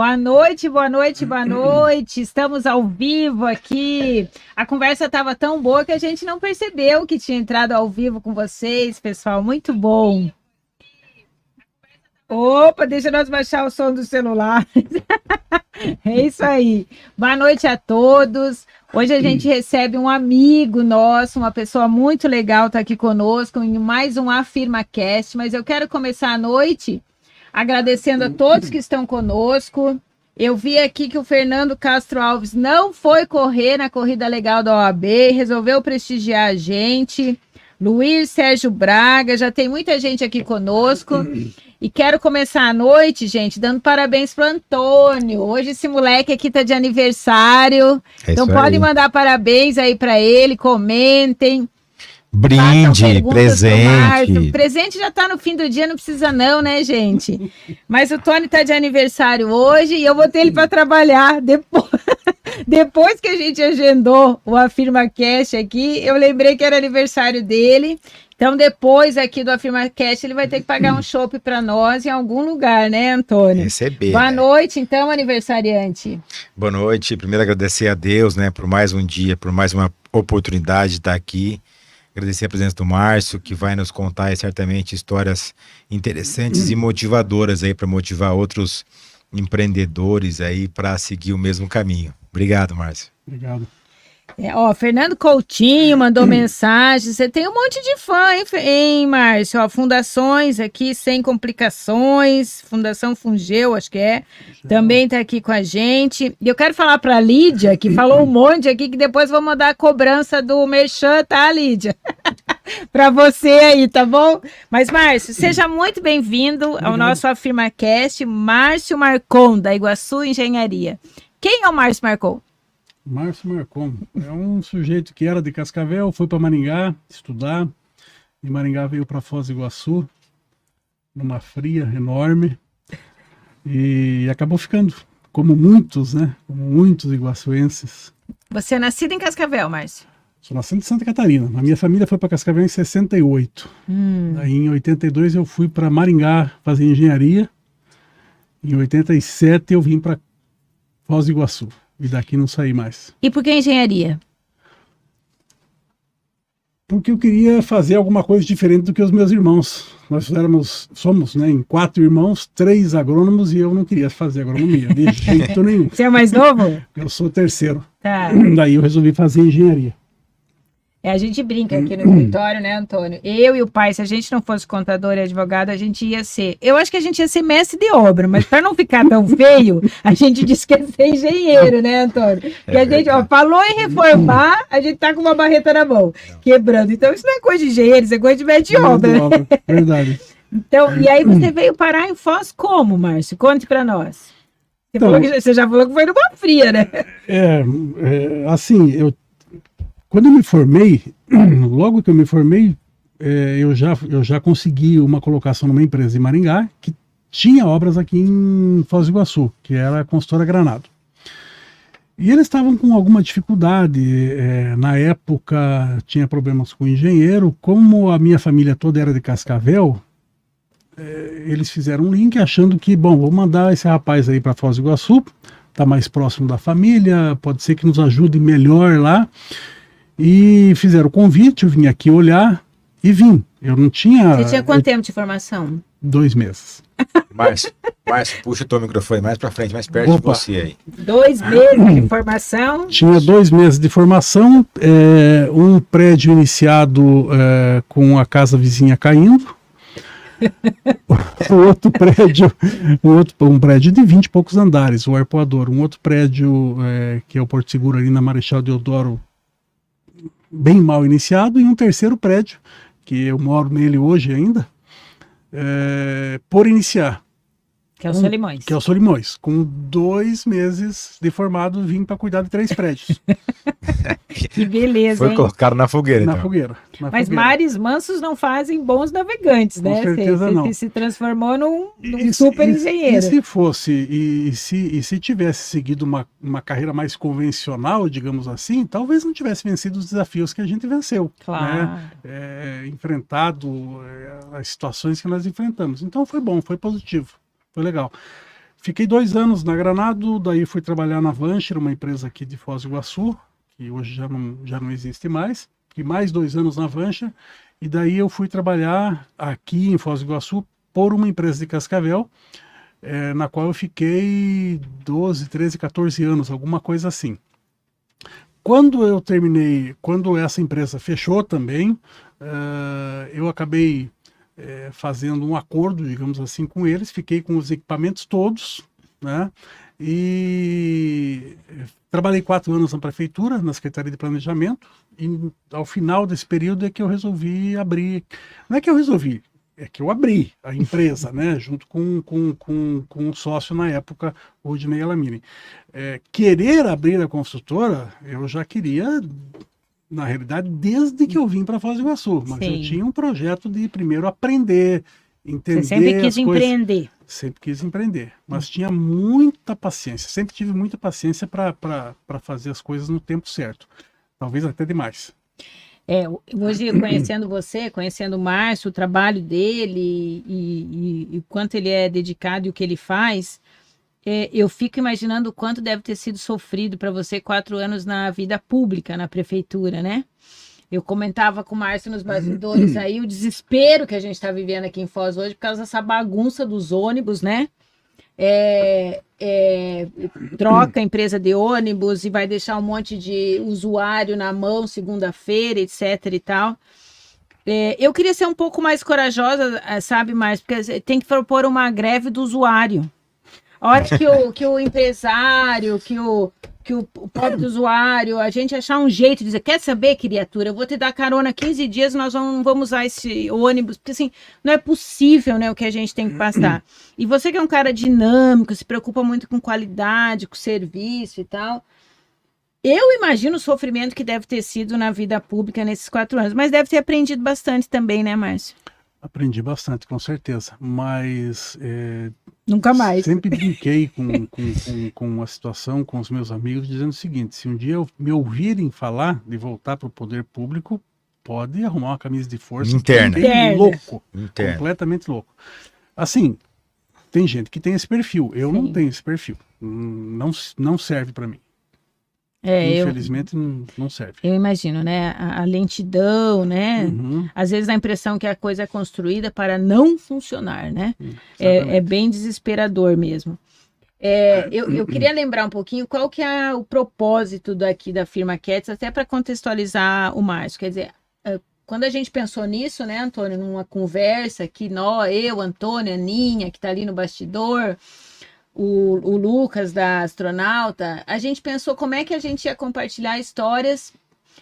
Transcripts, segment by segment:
Boa noite, boa noite, boa noite. Estamos ao vivo aqui. A conversa estava tão boa que a gente não percebeu que tinha entrado ao vivo com vocês, pessoal. Muito bom. Opa, deixa nós baixar o som do celular. é isso aí. Boa noite a todos. Hoje a gente recebe um amigo nosso, uma pessoa muito legal está aqui conosco em mais um Afirma Cast, mas eu quero começar a noite agradecendo a todos que estão conosco. Eu vi aqui que o Fernando Castro Alves não foi correr na corrida legal da OAB, resolveu prestigiar a gente. Luiz Sérgio Braga, já tem muita gente aqui conosco. E quero começar a noite, gente, dando parabéns pro Antônio. Hoje esse moleque aqui tá de aniversário. É então podem mandar parabéns aí para ele, comentem. Brinde, presente. Presente já tá no fim do dia, não precisa não, né, gente? Mas o Tony tá de aniversário hoje e eu vou ter ele para trabalhar depois. depois que a gente agendou o Afirma Cash aqui, eu lembrei que era aniversário dele. Então, depois aqui do Afirma Cash, ele vai ter que pagar um chopp para nós em algum lugar, né, Antônio? Receber. Boa né? noite, então, aniversariante. Boa noite. Primeiro, agradecer a Deus, né, por mais um dia, por mais uma oportunidade de estar aqui Agradecer a presença do Márcio, que vai nos contar certamente histórias interessantes e motivadoras aí para motivar outros empreendedores aí para seguir o mesmo caminho. Obrigado, Márcio. Obrigado. É, ó, Fernando Coutinho mandou mensagem. Você tem um monte de fã, hein, hein Márcio? Ó, fundações aqui sem complicações. Fundação Fungeu, acho que é. Também tá aqui com a gente. E eu quero falar para Lídia, que falou um monte aqui, que depois vou mandar a cobrança do Merchan, tá, Lídia? para você aí, tá bom? Mas, Márcio, seja muito bem-vindo ao nosso AfirmaCast. Márcio Marcon, da Iguaçu Engenharia. Quem é o Márcio Marcon? Márcio Marcon é um sujeito que era de Cascavel, foi para Maringá estudar. De Maringá veio para Foz do Iguaçu, numa fria enorme, e acabou ficando, como muitos, né? Como muitos iguaçuenses. Você é nascido em Cascavel, Márcio? Sou nascido em Santa Catarina. A minha família foi para Cascavel em 68. Hum. Aí em 82 eu fui para Maringá fazer engenharia. Em 87 eu vim para Foz do Iguaçu. E daqui não saí mais. E por que engenharia? Porque eu queria fazer alguma coisa diferente do que os meus irmãos. Nós éramos, somos, né, em quatro irmãos, três agrônomos e eu não queria fazer agronomia, de jeito nenhum. Você é mais novo? Eu sou o terceiro. Tá. Daí eu resolvi fazer engenharia. É, a gente brinca aqui no escritório, né, Antônio? Eu e o pai, se a gente não fosse contador e advogado, a gente ia ser. Eu acho que a gente ia ser mestre de obra, mas para não ficar tão feio, a gente disse que ia ser engenheiro, né, Antônio? É a gente, ó, falou em reformar, a gente tá com uma barreta na mão, quebrando. Então, isso não é coisa de engenheiro, isso é coisa de mestre de obra. Né? Verdade. Então, e aí você veio parar em Foz como, Márcio? Conte para nós. Você, então, que, você, já falou que foi numa fria, né? É, é assim, eu quando eu me formei, logo que eu me formei, é, eu, já, eu já consegui uma colocação numa empresa em Maringá que tinha obras aqui em Foz do Iguaçu, que era a consultora Granado. E eles estavam com alguma dificuldade. É, na época tinha problemas com o engenheiro. Como a minha família toda era de Cascavel, é, eles fizeram um link achando que, bom, vou mandar esse rapaz aí para Foz do Iguaçu, está mais próximo da família, pode ser que nos ajude melhor lá. E fizeram o convite, eu vim aqui olhar e vim. Eu não tinha. Você tinha quanto eu... tempo de formação? Dois meses. Márcio, Márcio, puxa o teu microfone mais para frente, mais perto Opa. de você aí. Dois meses de formação? Tinha dois meses de formação, é, um prédio iniciado é, com a casa vizinha caindo, o outro prédio, um, outro, um prédio de 20 e poucos andares, o arpoador, um outro prédio é, que é o Porto Seguro ali na Marechal Deodoro bem mal iniciado, e um terceiro prédio, que eu moro nele hoje ainda, é, por iniciar. Que é o Solimões. Que é o Solimões. Com dois meses de formado, vim para cuidar de três prédios. que beleza. Foi hein? colocado na fogueira. Na então. fogueira. Na Mas fogueira. mares mansos não fazem bons navegantes, Com né? certeza você, não. Você se transformou num, num e, super e, engenheiro. E se fosse, e, e, se, e se tivesse seguido uma, uma carreira mais convencional, digamos assim, talvez não tivesse vencido os desafios que a gente venceu. Né? Claro. Né? É, enfrentado é, as situações que nós enfrentamos. Então foi bom, foi positivo, foi legal. Fiquei dois anos na Granado, daí fui trabalhar na Vancher, uma empresa aqui de Foz do Iguaçu, que hoje já não, já não existe mais. Fiquei mais dois anos na Vancher, e daí eu fui trabalhar aqui em Foz do Iguaçu por uma empresa de Cascavel, é, na qual eu fiquei 12, 13, 14 anos, alguma coisa assim. Quando eu terminei, quando essa empresa fechou também, uh, eu acabei é, fazendo um acordo, digamos assim, com eles, fiquei com os equipamentos todos, né? E trabalhei quatro anos na prefeitura, na Secretaria de Planejamento, e ao final desse período é que eu resolvi abrir. Não é que eu resolvi, é que eu abri a empresa, né, junto com, com, com, com um sócio na época, o Rudinei Alamini. É, querer abrir a construtora, eu já queria na realidade, desde que eu vim para Foz do Iguaçu. Mas Sim. eu tinha um projeto de primeiro aprender, entender. Você sempre quis empreender. Sempre quis empreender. Mas hum. tinha muita paciência. Sempre tive muita paciência para fazer as coisas no tempo certo. Talvez até demais. É, hoje, conhecendo você, conhecendo o Márcio, o trabalho dele e, e, e o quanto ele é dedicado e o que ele faz, é, eu fico imaginando o quanto deve ter sido sofrido para você quatro anos na vida pública, na prefeitura, né? Eu comentava com o Márcio nos bastidores aí o desespero que a gente está vivendo aqui em Foz hoje por causa dessa bagunça dos ônibus, né? É, é, troca a empresa de ônibus e vai deixar um monte de usuário na mão segunda-feira, etc e tal. É, eu queria ser um pouco mais corajosa, sabe, mais porque tem que propor uma greve do usuário. A hora que o, que o empresário, que o, que o, o pobre usuário, a gente achar um jeito de dizer, quer saber, criatura, eu vou te dar carona 15 dias, nós vamos, vamos usar esse ônibus, porque assim, não é possível, né, o que a gente tem que passar. E você que é um cara dinâmico, se preocupa muito com qualidade, com serviço e tal, eu imagino o sofrimento que deve ter sido na vida pública nesses quatro anos, mas deve ter aprendido bastante também, né, Márcio? Aprendi bastante, com certeza, mas é, Nunca mais. Sempre brinquei com, com, com, com, a situação com os meus amigos, dizendo o seguinte: se um dia me ouvirem falar de voltar para o poder público, pode arrumar uma camisa de força. Interna. Louco. Interna. Completamente louco. Assim, tem gente que tem esse perfil. Eu Sim. não tenho esse perfil. Não, não serve para mim. É, Infelizmente eu, não, serve. Eu imagino, né? A, a lentidão, né? Uhum. Às vezes a impressão que a coisa é construída para não funcionar, né? É, é, bem desesperador mesmo. É, eu, eu queria lembrar um pouquinho qual que é o propósito daqui da firma Cats, até para contextualizar o Márcio. Quer dizer, é, quando a gente pensou nisso, né, Antônio, numa conversa que nós, eu, Antônio, Aninha, que está ali no bastidor, o, o Lucas da astronauta, a gente pensou como é que a gente ia compartilhar histórias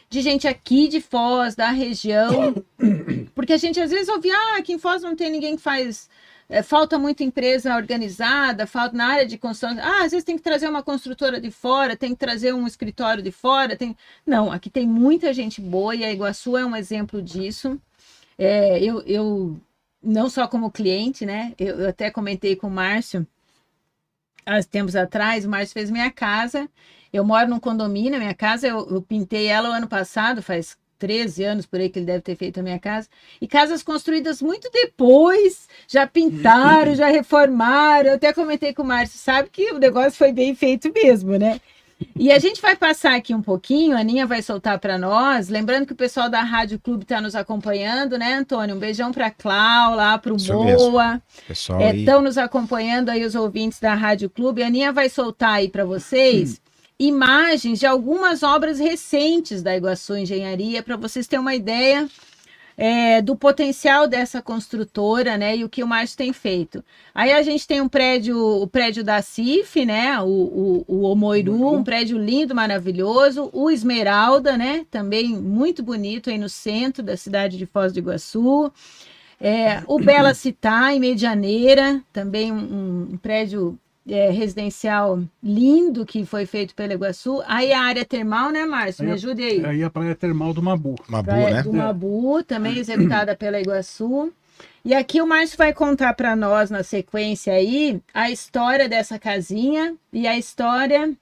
de gente aqui de Foz, da região, porque a gente às vezes ouvia, ah, aqui em Foz não tem ninguém que faz, é, falta muita empresa organizada, falta na área de construção, ah, às vezes tem que trazer uma construtora de fora, tem que trazer um escritório de fora, tem... Não, aqui tem muita gente boa e a Iguaçu é um exemplo disso. É, eu, eu, não só como cliente, né, eu, eu até comentei com o Márcio, há tempos atrás, o Márcio fez minha casa. Eu moro num condomínio, minha casa, eu, eu pintei ela o ano passado, faz 13 anos por aí que ele deve ter feito a minha casa. E casas construídas muito depois, já pintaram, já reformaram. Eu até comentei com o Márcio, sabe que o negócio foi bem feito mesmo, né? E a gente vai passar aqui um pouquinho, a Aninha vai soltar para nós. Lembrando que o pessoal da Rádio Clube está nos acompanhando, né, Antônio? Um beijão para Clau, lá para o Boa. Estão é, nos acompanhando aí os ouvintes da Rádio Clube. A Aninha vai soltar aí para vocês. Hum. Imagens de algumas obras recentes da Iguaçu Engenharia, para vocês terem uma ideia é, do potencial dessa construtora, né, e o que o Márcio tem feito. Aí a gente tem um prédio, o prédio da CIF, né, o, o, o Omoiru, um prédio lindo, maravilhoso, o Esmeralda, né, também muito bonito aí no centro da cidade de Foz do Iguaçu. É, o Bela Citá, em Medianeira, também um, um prédio é, residencial lindo que foi feito pela Iguaçu. Aí a área termal, né, Márcio? Me ajude aí. Aí a praia termal do Mabu. Mabu, praia né? Do Mabu, também executada pela Iguaçu. E aqui o Márcio vai contar para nós na sequência aí a história dessa casinha e a história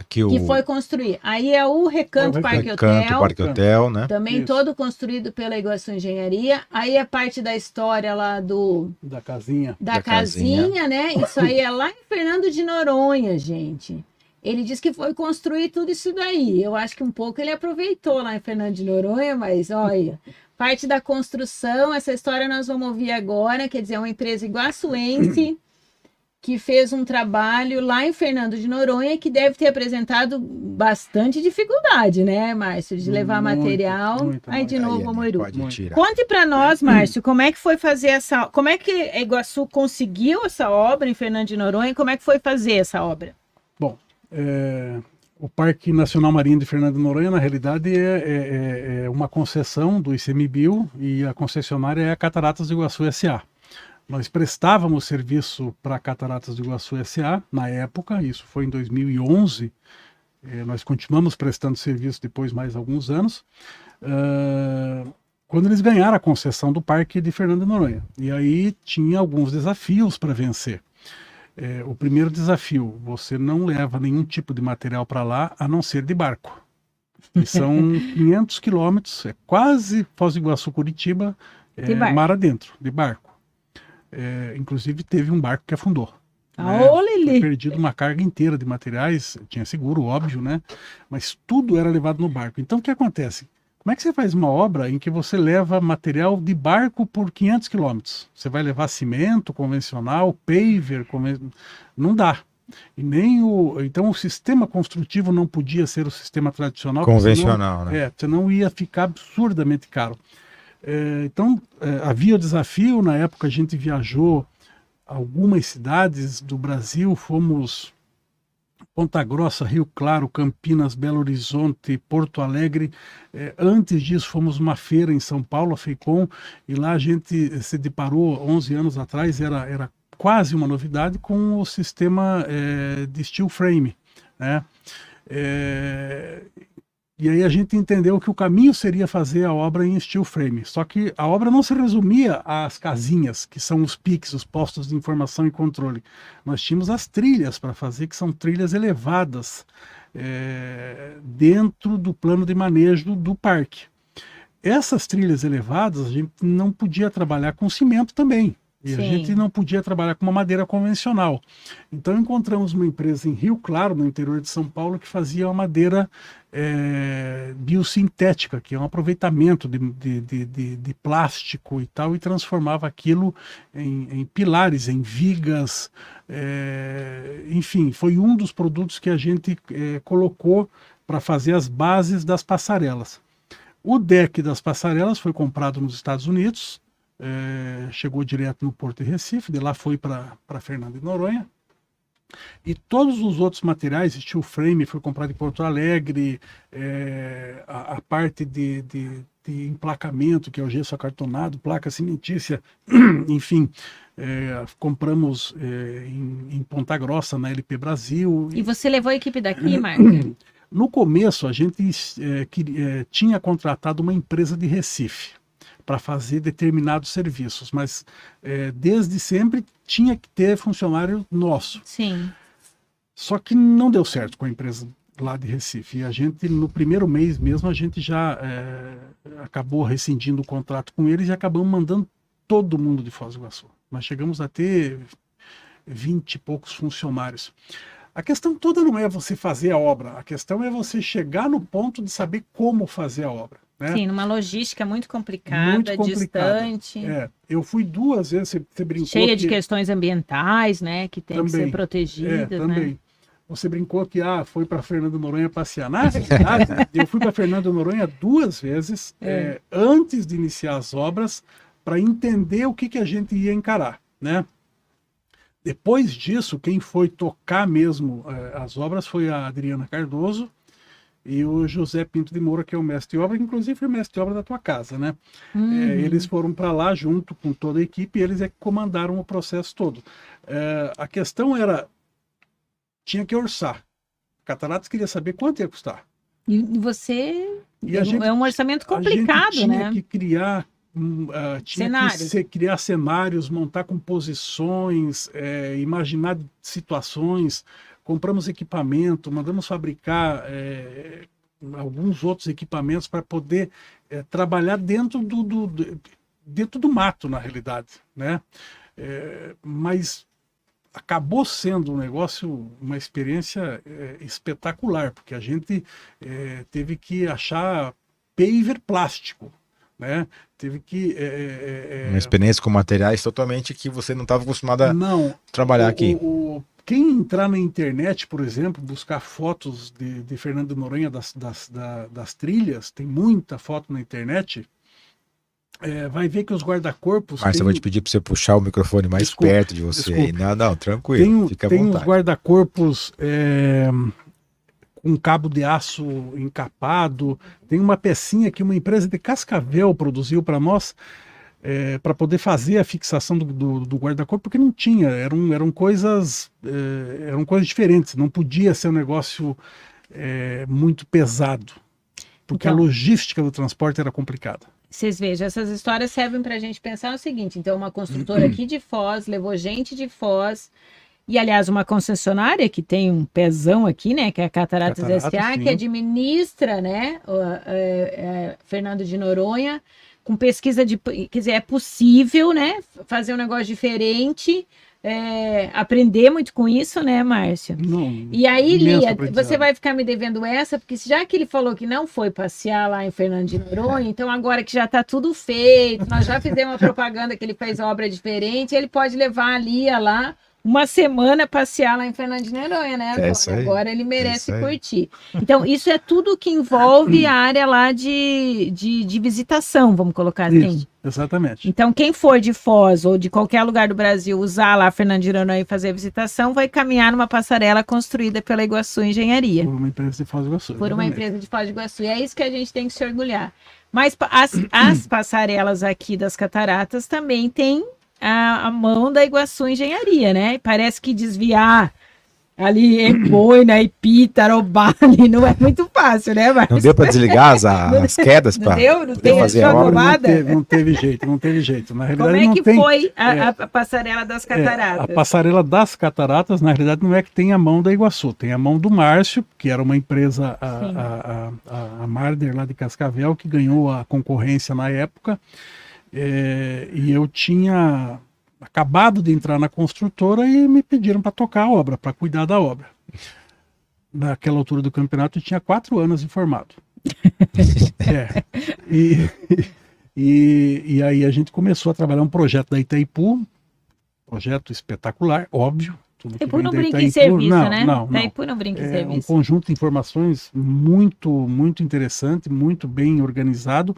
Aqui o que foi construir. Aí é o Recanto É o Parque Recanto Hotel, Parque Hotel, né? também Isso. todo construído pela Iguaçu Engenharia. Aí é parte da história lá do Da casinha. da, Da casinha, casinha. né? Isso aí é lá em Fernando de Noronha, gente. Ele disse que foi construir tudo isso daí. Eu acho que um pouco ele aproveitou lá em Fernando de Noronha, mas olha, parte da construção, essa história nós vamos ouvir agora, quer dizer, é uma empresa iguaçuense que fez um trabalho lá em Fernando de Noronha que deve ter apresentado bastante dificuldade, né, Márcio, de levar Muito, material. muito, aí de muito. novo, Moiru. Pode Muito. tirar. Conte para nós, Márcio, como é que foi fazer essa. Como é que a Iguaçu conseguiu essa obra em Fernando de Noronha? Como é que foi fazer essa obra? Bom, é, o Parque Nacional Marinho de Fernando de Noronha, na realidade, é, é- é- é uma concessão do ICMBio e a concessionária é a Cataratas do Iguaçu S.A. Nós prestávamos serviço para Cataratas do Iguaçu S.A. na época, isso foi em 2011. Eh, nós continuamos prestando serviço depois mais alguns anos. Ah, quando eles ganharam a concessão do Parque de Fernando de Noronha. E aí tinha alguns desafios para vencer. É, o primeiro desafio, você não leva nenhum tipo de material para lá a não ser de barco. E são 500 quilômetros, é quase Foz do Iguaçu, Curitiba, é, mar adentro, de barco. É, inclusive teve um barco que afundou. Ah, né? Foi perdido uma carga inteira de materiais, tinha seguro, óbvio, né? Mas tudo era levado no barco. Então o que acontece? Como é que você faz uma obra em que você leva material de barco por 500 quilômetros? Você vai levar cimento convencional, paver, conven... não dá. E nem o então o sistema construtivo não podia ser o sistema tradicional, Convencional, senão- né? é, senão ia ficar absurdamente caro. É, então é, havia o desafio na época a gente viajou algumas cidades do Brasil, fomos Ponta Grossa, Rio Claro, Campinas, Belo Horizonte, Porto Alegre. Eh, antes disso, fomos uma feira em São Paulo, a FEICOM, e lá a gente se deparou, 11 anos atrás, era, era quase uma novidade com o sistema eh, de steel frame. Né? Eh, e aí a gente entendeu que o caminho seria fazer a obra em steel frame. Só que a obra não se resumia às casinhas, que são os PICs, os postos de informação e controle. Nós tínhamos as trilhas para fazer, que são trilhas elevadas é, dentro do plano de manejo do parque. Essas trilhas elevadas, a gente não podia trabalhar com cimento também. E a Sim. gente não podia trabalhar com uma madeira convencional. Então encontramos uma empresa em Rio Claro, no interior de São Paulo, que fazia uma madeira é, biosintética, que é um aproveitamento de, de, de, de- de plástico e tal, e transformava aquilo em, em pilares, em vigas, é, enfim, foi um dos produtos que a gente é, colocou para fazer as bases das passarelas. O deck das passarelas foi comprado nos Estados Unidos, é, chegou direto no Porto de Recife, de lá foi para Fernando de Noronha. E todos os outros materiais, steel frame foi comprado em Porto Alegre, é, a, a parte de, de, de emplacamento, que é o gesso acartonado, placa cimentícia, enfim, é, compramos é, em, em Ponta Grossa, na LP Brasil. E você levou a equipe daqui, Márcio? No começo, a gente tinha contratado uma empresa de Recife para fazer determinados serviços, mas eh, desde sempre tinha que ter funcionário nosso. Sim. Só que não deu certo com a empresa lá de Recife. E a gente, no primeiro mês mesmo, a gente já eh, acabou rescindindo o contrato com eles e acabamos mandando todo mundo de Foz do Iguaçu. Nós chegamos a ter 20 e poucos funcionários. A questão toda não é você fazer a obra, a questão é você chegar no ponto de saber como fazer a obra. Né? Sim, numa logística muito complicada, Muito complicada. distante, É, eu fui duas vezes, você, você brincou cheia de que- questões ambientais, né? Que tem que Também. ser É, protegidas, né? também. Você brincou que ah, foi para Fernando Noronha passear. Na verdade, eu fui para Fernando Noronha duas vezes É. eh, antes de iniciar as obras para entender o que, que a gente ia encarar, né? Depois disso, quem foi tocar mesmo eh, as obras foi a Adriana Cardoso e o José Pinto de Moura, que é o mestre de obra, que inclusive foi mestre de obra da tua casa, né? Uhum. É, eles foram para lá junto com toda a equipe e eles é que comandaram o processo todo. É, a questão era, tinha que orçar. Cataratas queria saber quanto ia custar. E você E a gente- é um orçamento complicado, tinha né? que criar uh, tinha que criar cenários, montar composições, é, imaginar situações. Compramos equipamento, mandamos fabricar é, alguns outros equipamentos para poder é, trabalhar dentro do, do, do, dentro do mato, na realidade, né? É, mas acabou sendo um negócio, uma experiência é, espetacular, porque a gente é, teve que achar paver plástico, né? Teve que é, uma experiência com materiais totalmente que você não estava acostumado a não, trabalhar o, aqui. O, quem entrar na internet, por exemplo, buscar fotos de, de Fernando Noronha das, das, da, das trilhas, tem muita foto na internet. É, vai ver que os guarda-corpos. Mas eu vou te pedir para você puxar o microfone mais Desculpa, perto de você. aí. desculpa. Não, não, tranquilo. Tem, fica à tem os vontade. guarda-corpos é, com cabo de aço encapado. Tem uma pecinha que uma empresa de Cascavel produziu para nós para poder fazer a fixação do, do, do guarda-corpo, porque não tinha, eram, eram coisas é, eram coisas diferentes, não podia ser um negócio é, muito pesado, porque Então- a logística do transporte era complicada. Vocês vejam, essas histórias servem para a gente pensar o seguinte: então, uma construtora aqui de Foz levou gente de Foz. E, aliás, uma concessionária que tem um pezão aqui, né? Que é a Cataratas, Cataratas, SA, que administra, né? o- é, é, Fernando de Noronha, com pesquisa de. Quer dizer, é possível, né? Fazer um negócio diferente, é, aprender muito com isso, né, Márcio? Não, E aí, Lia, você vai ficar me devendo essa, porque já que ele falou que não foi passear lá em Fernando de Noronha, então agora que já está tudo feito, nós já fizemos uma propaganda que ele fez obra diferente, ele pode levar a Lia lá uma semana passear lá em Fernando de Noronha, né? É Agora, isso aí. agora ele É merece isso aí. curtir. Então, isso é tudo que envolve a área lá de, de, de visitação, vamos colocar assim. Isso, exatamente. Então, quem for de Foz ou de qualquer lugar do Brasil usar lá Fernando de Noronha e fazer a visitação, vai caminhar numa passarela construída pela Iguaçu Engenharia, Por uma empresa de Foz do Iguaçu. por uma exatamente. empresa de Foz do Iguaçu. E é isso que a gente tem que se orgulhar. Mas as, as passarelas aqui das cataratas também têm a, a mão da Iguaçu Engenharia, né? E Parece que desviar ali em Boina, Ipi, Tarobá, ali não é muito fácil, né, Marcos? Não deu para desligar as, as quedas Não para deu? Não poder tem fazer a obra? Não teve, não teve jeito, não teve jeito. Na realidade, Como é não que tem. foi a, é. a- passarela das É, cataratas? a passarela das cataratas, na realidade, não é que tem a mão da Iguaçu, tem a mão do Márcio, que era uma empresa, a, a, a, a Marder lá de Cascavel, que ganhou a concorrência na época. É, e eu tinha acabado de entrar na construtora e me pediram para tocar a obra, para cuidar da obra. Naquela altura do campeonato, eu tinha quatro anos de formado. É. E, e, e aí a gente começou a trabalhar um projeto da Itaipu, projeto espetacular, óbvio. Tudo que Itaipu não brinca em serviço, não, né? Não, não. Itaipu não brinca em É um serviço. conjunto de informações muito, muito interessante, muito bem organizado,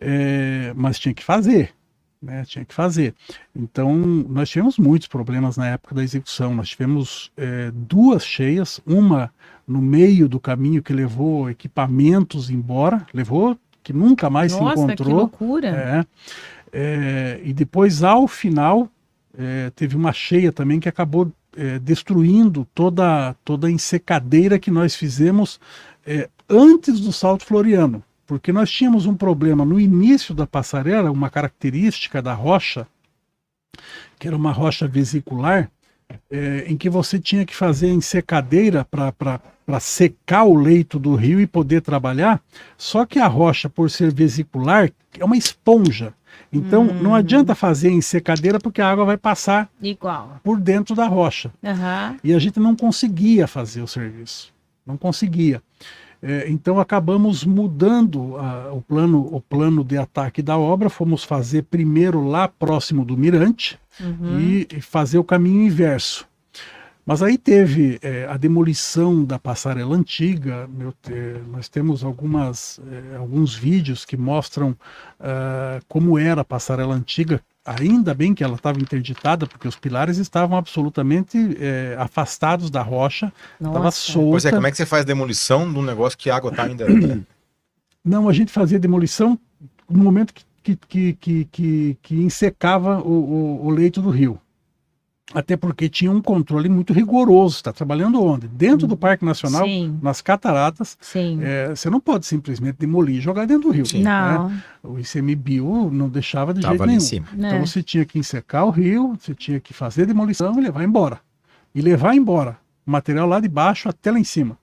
é, mas tinha que fazer, né? Tinha que fazer. Então, nós tivemos muitos problemas na época da execução. Nós tivemos é, duas cheias, uma no meio do caminho que levou equipamentos embora, levou que nunca mais se Nossa, que encontrou. loucura. É, é, e depois, ao final, é, teve uma cheia também que acabou é, destruindo toda, toda a ensecadeira que nós fizemos é, antes do salto floriano. Porque nós tínhamos um problema no início da passarela, uma característica da rocha, que era uma rocha vesicular, é, em que você tinha que fazer a ensecadeira para secar o leito do rio e poder trabalhar. Só que a rocha, por ser vesicular, é uma esponja. Então Hum. não adianta fazer a ensecadeira porque a água vai passar Igual. por dentro da rocha. Aham. E a gente não conseguia fazer o serviço. Não conseguia. É, então acabamos mudando ah, o, plano, o plano de ataque da obra. Fomos fazer primeiro lá próximo do Mirante Uhum. e, e fazer o caminho inverso. Mas aí teve é, a demolição da passarela antiga. meu te- nós temos algumas, é, alguns vídeos que mostram ah, como era a passarela antiga. Ainda bem que ela estava interditada, porque os pilares estavam absolutamente é, afastados da rocha, estava solta. Pois é, como é que você faz demolição de um negócio que a água tá ainda. Não, a gente fazia demolição no momento que, que, que, que, que, que ensecava o, o, o leito do rio. Até porque tinha um controle muito rigoroso. Está trabalhando onde? Dentro do Parque Nacional, Sim. nas cataratas. Sim. É, você não pode simplesmente demolir e jogar dentro do rio. Sim. Não. né? O ICMBio não deixava de Tava jeito ali em nenhum. cima. né? Então você tinha que ensecar o rio, você tinha que fazer demolição e levar embora. E levar embora o material lá de baixo até lá em cima.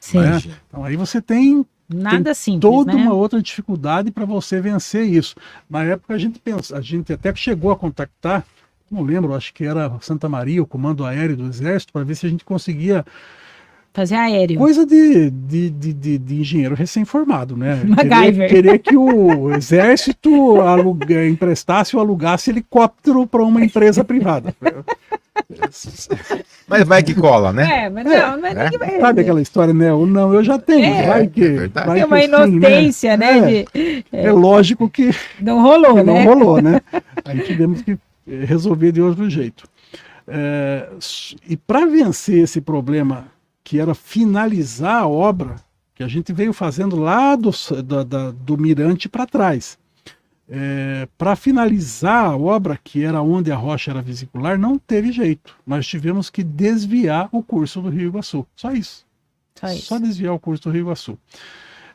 Sim. né? Então aí você tem Nada simples, toda né? uma outra dificuldade para você vencer isso. Na época a gente pensa, a gente até chegou a contactar, não lembro, acho que era Santa Maria, o Comando Aéreo do Exército, para ver se a gente conseguia Fazer aéreo. coisa de, de, de, de- de engenheiro recém-formado, né? MacGyver. Querer, querer que o Exército aluga, emprestasse ou alugasse helicóptero para uma empresa privada. Mas vai que cola, né? É, mas não, é, É. que vai- Sabe aquela história, né? O não, eu já tenho, É. vai que. É vai Tem que uma sim, né? inocência, né? É. de- É lógico que Não rolou, que não né? rolou, né? Aí tivemos que resolver de outro jeito. É, e para vencer esse problema, que era finalizar a obra, que a gente veio fazendo lá do, da- da- do Mirante para trás, para finalizar a obra, que era onde a rocha era vesicular, não teve jeito. Nós tivemos que desviar o curso do Rio Iguaçu. Só isso. Só isso. Só desviar o curso do Rio Iguaçu.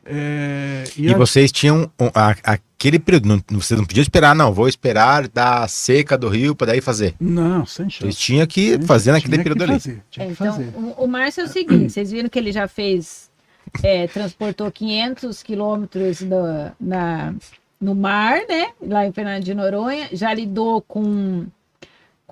É, E, a- vocês tinham um- a- aquele período, não, você não podia esperar, não, vou esperar da seca do rio para daí fazer. Não, sem Vocês chance. tinham que Tinha- fazer naquele tinha que período ali. fazer, É, que então, o Márcio é o seguinte, vocês viram que ele já fez, é, transportou 500 quilômetros no, na, no mar, né? Lá em Fernando de Noronha, já lidou com,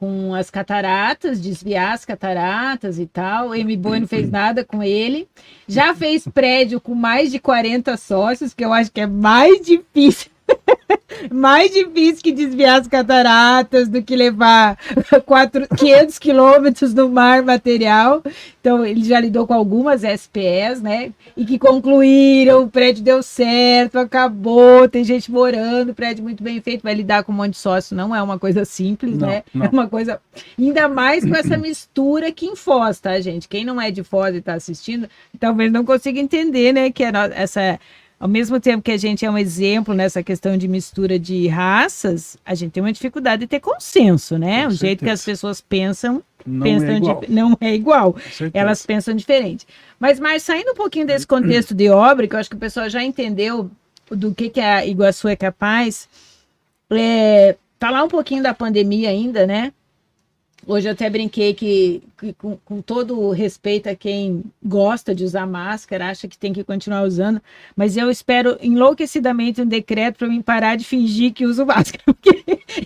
com as cataratas, desviar as cataratas e tal. M. Boi não fez nada com ele. Já fez prédio com mais de 40 sócios, que eu acho que é mais difícil. mais difícil que desviar as cataratas do que levar quatro, 500 quilômetros no mar material. Então, ele já lidou com algumas SPS, né? E que concluíram, o prédio deu certo, acabou, tem gente morando, prédio muito bem feito, vai lidar com um monte de sócio, não é uma coisa simples, Não, né? não. É uma coisa, ainda mais com essa mistura que em Foz, tá, gente? Quem não é de Foz e tá assistindo, talvez não consiga entender, né, que é essa... Ao mesmo tempo que a gente é um exemplo nessa questão de mistura de raças, a gente tem uma dificuldade de ter consenso, né? Com o jeito que certeza. as pessoas pensam Não pensam é igual. dif- não é igual. certeza. Elas pensam diferente. Mas, mas saindo um pouquinho desse contexto de obra, que eu acho que o pessoal já entendeu do que, que a Iguaçu é capaz, é, falar um pouquinho da pandemia ainda, né? Hoje eu até brinquei que, que com, com todo o respeito a quem gosta de usar máscara, acha que tem que continuar usando, mas eu espero enlouquecidamente um decreto para mim parar de fingir que uso máscara, porque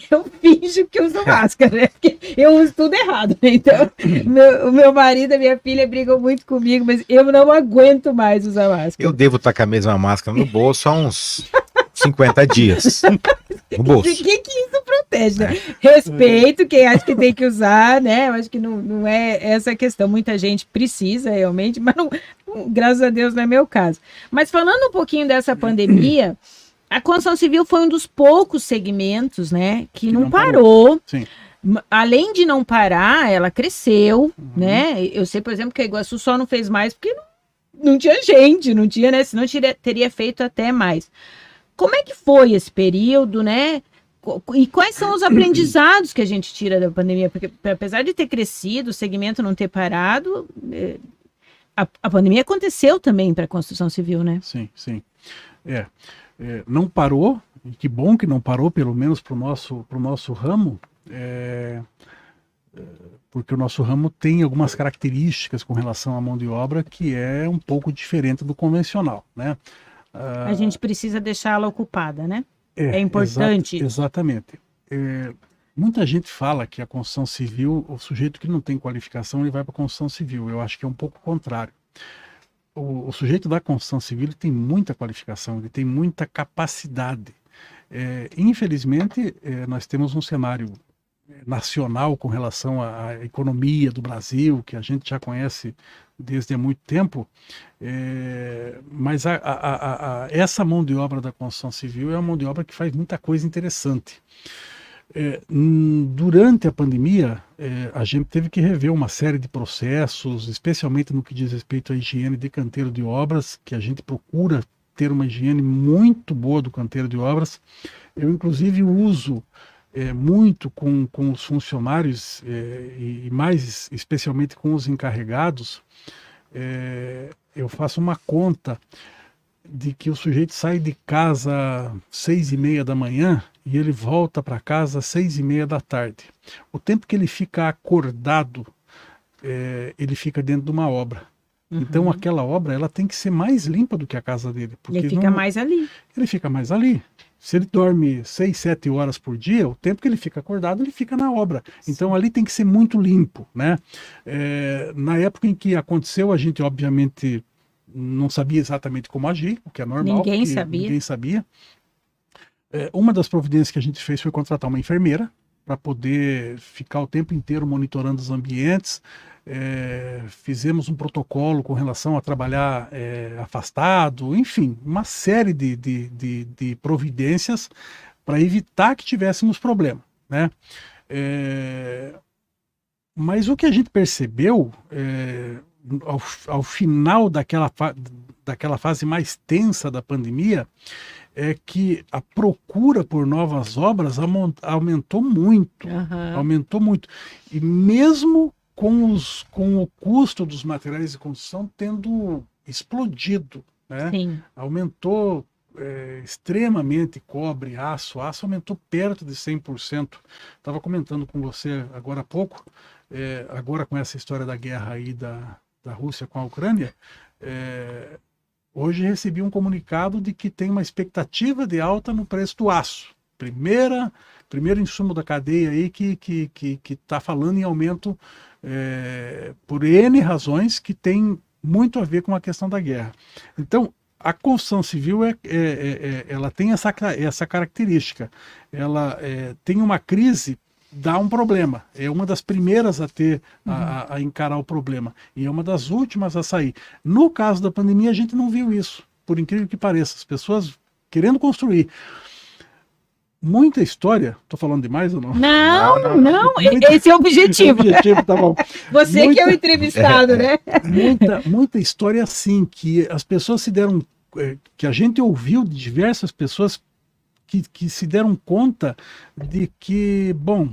eu finjo que uso máscara, né? Porque eu uso tudo errado, né? Então, meu- o meu marido e a minha filha brigam muito comigo, mas eu não aguento mais usar máscara. Eu devo estar com a mesma máscara no bolso há uns 50 dias. No O bolso. que, que isso protege? Né? Respeito quem acha que tem que usar, né? Eu acho que não, não é essa a questão. Muita gente precisa realmente, mas não, graças a Deus não é meu caso. Mas falando um pouquinho dessa pandemia, a construção civil foi um dos poucos segmentos, né, que, Que não, não parou. Sim. M- Além de não parar, ela cresceu, né? Eu sei, por exemplo, que a Iguaçu só não fez mais porque não, não tinha gente, não tinha, né? Senão teria, teria feito até mais. Como é que foi esse período, né? E quais são os aprendizados que a gente tira da pandemia? Porque apesar de ter crescido, o segmento não ter parado, eh, a, a pandemia aconteceu também para a construção civil, né? Sim, sim. É, é, não parou, e que bom que não parou, pelo menos para o nosso, nosso ramo, é, é, porque o nosso ramo tem algumas características com relação à mão de obra que é um pouco diferente do convencional, né? Ah, A gente precisa deixá-la ocupada, né? É, É importante. exa- exatamente. É, muita gente fala que a construção civil, o sujeito que não tem qualificação, ele vai para a construção civil. Eu acho que é um pouco o contrário. O, o sujeito da construção civil ele tem muita qualificação, ele tem muita capacidade. É, infelizmente, é, nós temos um cenário nacional com relação à economia do Brasil, que a gente já conhece desde há muito tempo, é, mas a- a- a- essa mão de obra da construção civil é uma mão de obra que faz muita coisa interessante. É, durante a pandemia, é, a gente teve que rever uma série de processos, especialmente no que diz respeito à higiene de canteiro de obras, que a gente procura ter uma higiene muito boa do canteiro de obras. Eu, inclusive, uso é, muito com, com os funcionários é, e mais especialmente com os encarregados, é, eu faço uma conta de que o sujeito sai de casa seis e meia da manhã e ele volta para casa às seis e meia da tarde. O tempo que ele fica acordado, é, ele fica dentro de uma obra. Uhum. Então aquela obra ela tem que ser mais limpa do que a casa dele. Porque ele fica não, mais ali. Ele fica mais ali. Se ele dorme seis, sete horas por dia, o tempo que ele fica acordado, ele fica na obra. Sim. Então ali tem que ser muito limpo, né? É, na época em que aconteceu, a gente obviamente não sabia exatamente como agir, o que é normal. Ninguém sabia. Ninguém sabia. É, uma das providências que a gente fez foi contratar uma enfermeira para poder ficar o tempo inteiro monitorando os ambientes. É, fizemos um protocolo com relação a trabalhar é, afastado, enfim, uma série de, de, de, de providências para evitar que tivéssemos problema. Né? É, mas o que a gente percebeu é, ao, ao final daquela, daquela fase mais tensa da pandemia é que a procura por novas obras aumentou muito, uhum. aumentou muito. E mesmo com, os, com o custo dos materiais de construção tendo explodido, né? aumentou é, extremamente cobre, aço, aço aumentou perto de 100%. Estava comentando com você agora há pouco, é, agora com essa história da guerra aí da, da Rússia com a Ucrânia, é, Hoje recebi um comunicado de que tem uma expectativa de alta no preço do aço. Primeira, primeiro insumo da cadeia aí que está que, que, que tá falando em aumento é, por N razões que tem muito a ver com a questão da guerra. Então, a construção civil é, é, é, é ela tem essa, essa característica. Ela é, tem uma crise dá um problema. É uma das primeiras a ter, uhum. a, a, encarar o problema. E é uma das últimas a sair. No caso da pandemia, a gente não viu isso, por incrível que pareça. As pessoas querendo construir. Muita história, estou falando demais ou não? Não, não, não. Muita, esse é o objetivo. objetivo tá bom. Você muita, que é o entrevistado, é, né? Muita, muita história assim, que as pessoas se deram, é, que a gente ouviu de diversas pessoas que, que se deram conta de que, bom,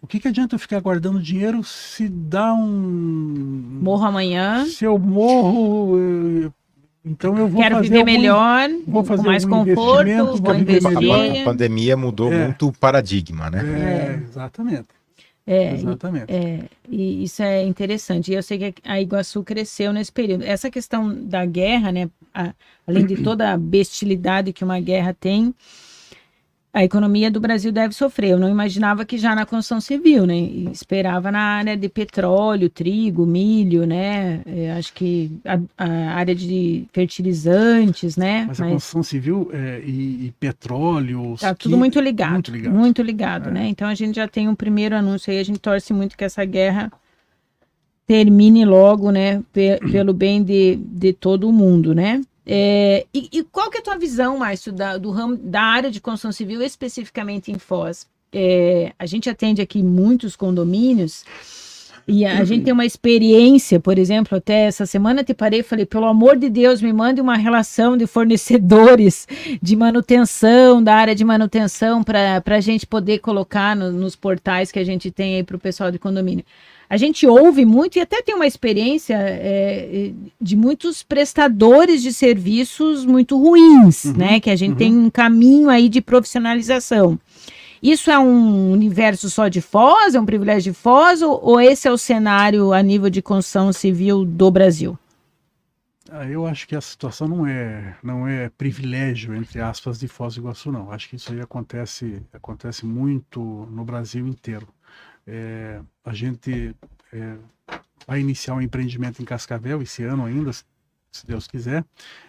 o que, que adianta eu ficar guardando dinheiro se dá um. Morro amanhã. Se eu morro. Então eu vou Quero fazer viver algum, melhor, vou fazer com mais conforto, vou investir. A pandemia mudou é. muito o paradigma, né? É, é. exatamente. É, Exatamente. É, e isso é interessante. E eu sei que a Iguaçu cresceu nesse período. Essa questão da guerra, né, a, além de toda a bestialidade que uma guerra tem, a economia do Brasil deve sofrer. Eu não imaginava que já na construção civil, né? esperava na área de petróleo, trigo, milho, né? Eu acho que a, a, área de fertilizantes, né? Mas, Mas... a construção civil é, e, e, petróleo. Está tudo muito ligado. Muito ligado. Muito ligado, é. né? Então a gente já tem um primeiro anúncio aí, a gente torce muito que essa guerra termine logo, né? pelo bem de, de todo mundo, né? É, e, e, qual que é a tua visão, Márcio, da, do ramo, da área de construção civil, especificamente em Foz? É, a gente atende aqui muitos condomínios e a, uhum. gente tem uma experiência, por exemplo, até essa semana te parei e falei, pelo amor de Deus, me mande uma relação de fornecedores de manutenção, da área de manutenção, para a gente poder colocar no, nos portais que a gente tem aí para o pessoal de condomínio a gente ouve muito e até tem uma experiência é, de muitos prestadores de serviços muito ruins, uhum, né? Que a gente uhum. tem um caminho aí de profissionalização. Isso é um universo só de Foz, é um privilégio de Foz, ou, ou esse é o cenário a nível de construção civil do Brasil? Ah, eu acho que a situação não é, não é privilégio, entre aspas, de Foz do Iguaçu, não. Acho que isso aí acontece, acontece muito no Brasil inteiro. É, a gente é, vai iniciar um empreendimento em Cascavel esse ano ainda, se Deus quiser,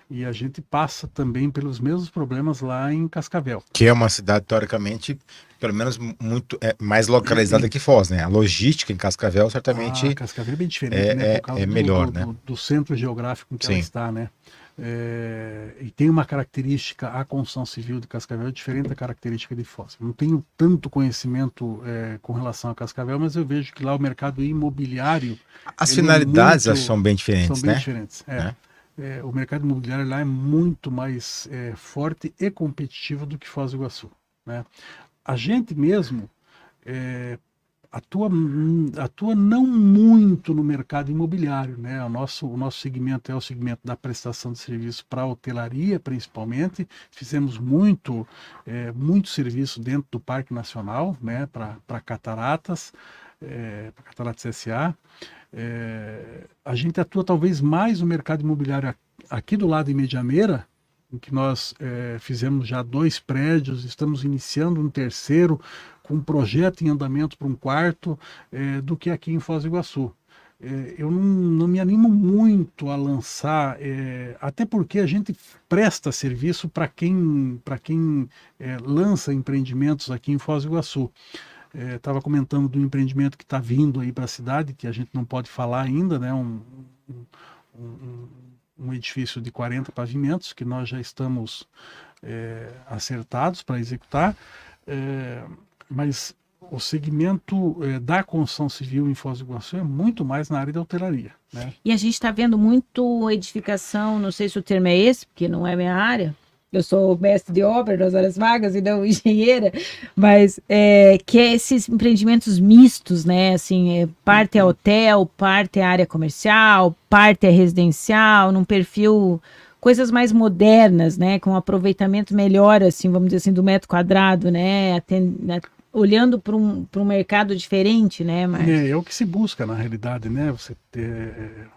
e a gente passa também pelos mesmos problemas lá em Cascavel. Que é uma cidade, teoricamente, pelo menos muito é, mais localizada que Foz, né? A logística em Cascavel, certamente... Ah, Cascavel é bem diferente, é, né? É, é melhor, do, né? Do, do, centro geográfico em que Sim. ela está, né? É, e tem uma característica, a construção civil de Cascavel é diferente da característica de Foz. Não tenho tanto conhecimento é, com relação a Cascavel, mas eu vejo que lá o mercado imobiliário. As é finalidades é muito, são bem diferentes, são bem né? diferentes. É. é. o mercado imobiliário lá é muito mais forte e competitivo do que Foz do Iguaçu. Né? A gente mesmo é, atua, atua não muito no mercado imobiliário. Né? O, nosso, o nosso segmento é o segmento da prestação de serviço para hotelaria, principalmente. Fizemos muito, é, muito serviço dentro do Parque Nacional né? para cataratas, é, para Cataratas SA. É, a gente atua talvez mais no mercado imobiliário aqui do lado em Medianeira, em que nós é, fizemos já dois prédios, estamos iniciando um terceiro, com um projeto em andamento para um quarto, é, do que aqui em Foz do Iguaçu. É, eu não, não, me animo muito a lançar, é, até porque a gente presta serviço para quem, quem é, lança empreendimentos aqui em Foz do Iguaçu. Estava é, comentando do empreendimento que está vindo aí para a cidade, que a gente não pode falar ainda, né? um, um, um um edifício de 40 pavimentos que nós já estamos é, acertados para executar, é, mas o segmento é, da construção civil em Foz do Iguaçu é muito mais na área da hotelaria. Né? E a gente está vendo muito edificação, não sei se o termo é esse, porque não é minha área, eu sou mestre de obra das áreas vagas e não engenheira, mas é, que é esses empreendimentos mistos, né? Assim, é, parte é uhum. hotel, parte é área comercial, parte é residencial, num perfil coisas mais modernas, né? Com um aproveitamento melhor, assim, vamos dizer assim, do metro quadrado, né? né olhando para um, um mercado diferente, né? Mas... É, é o que se busca, na realidade, né? Você ter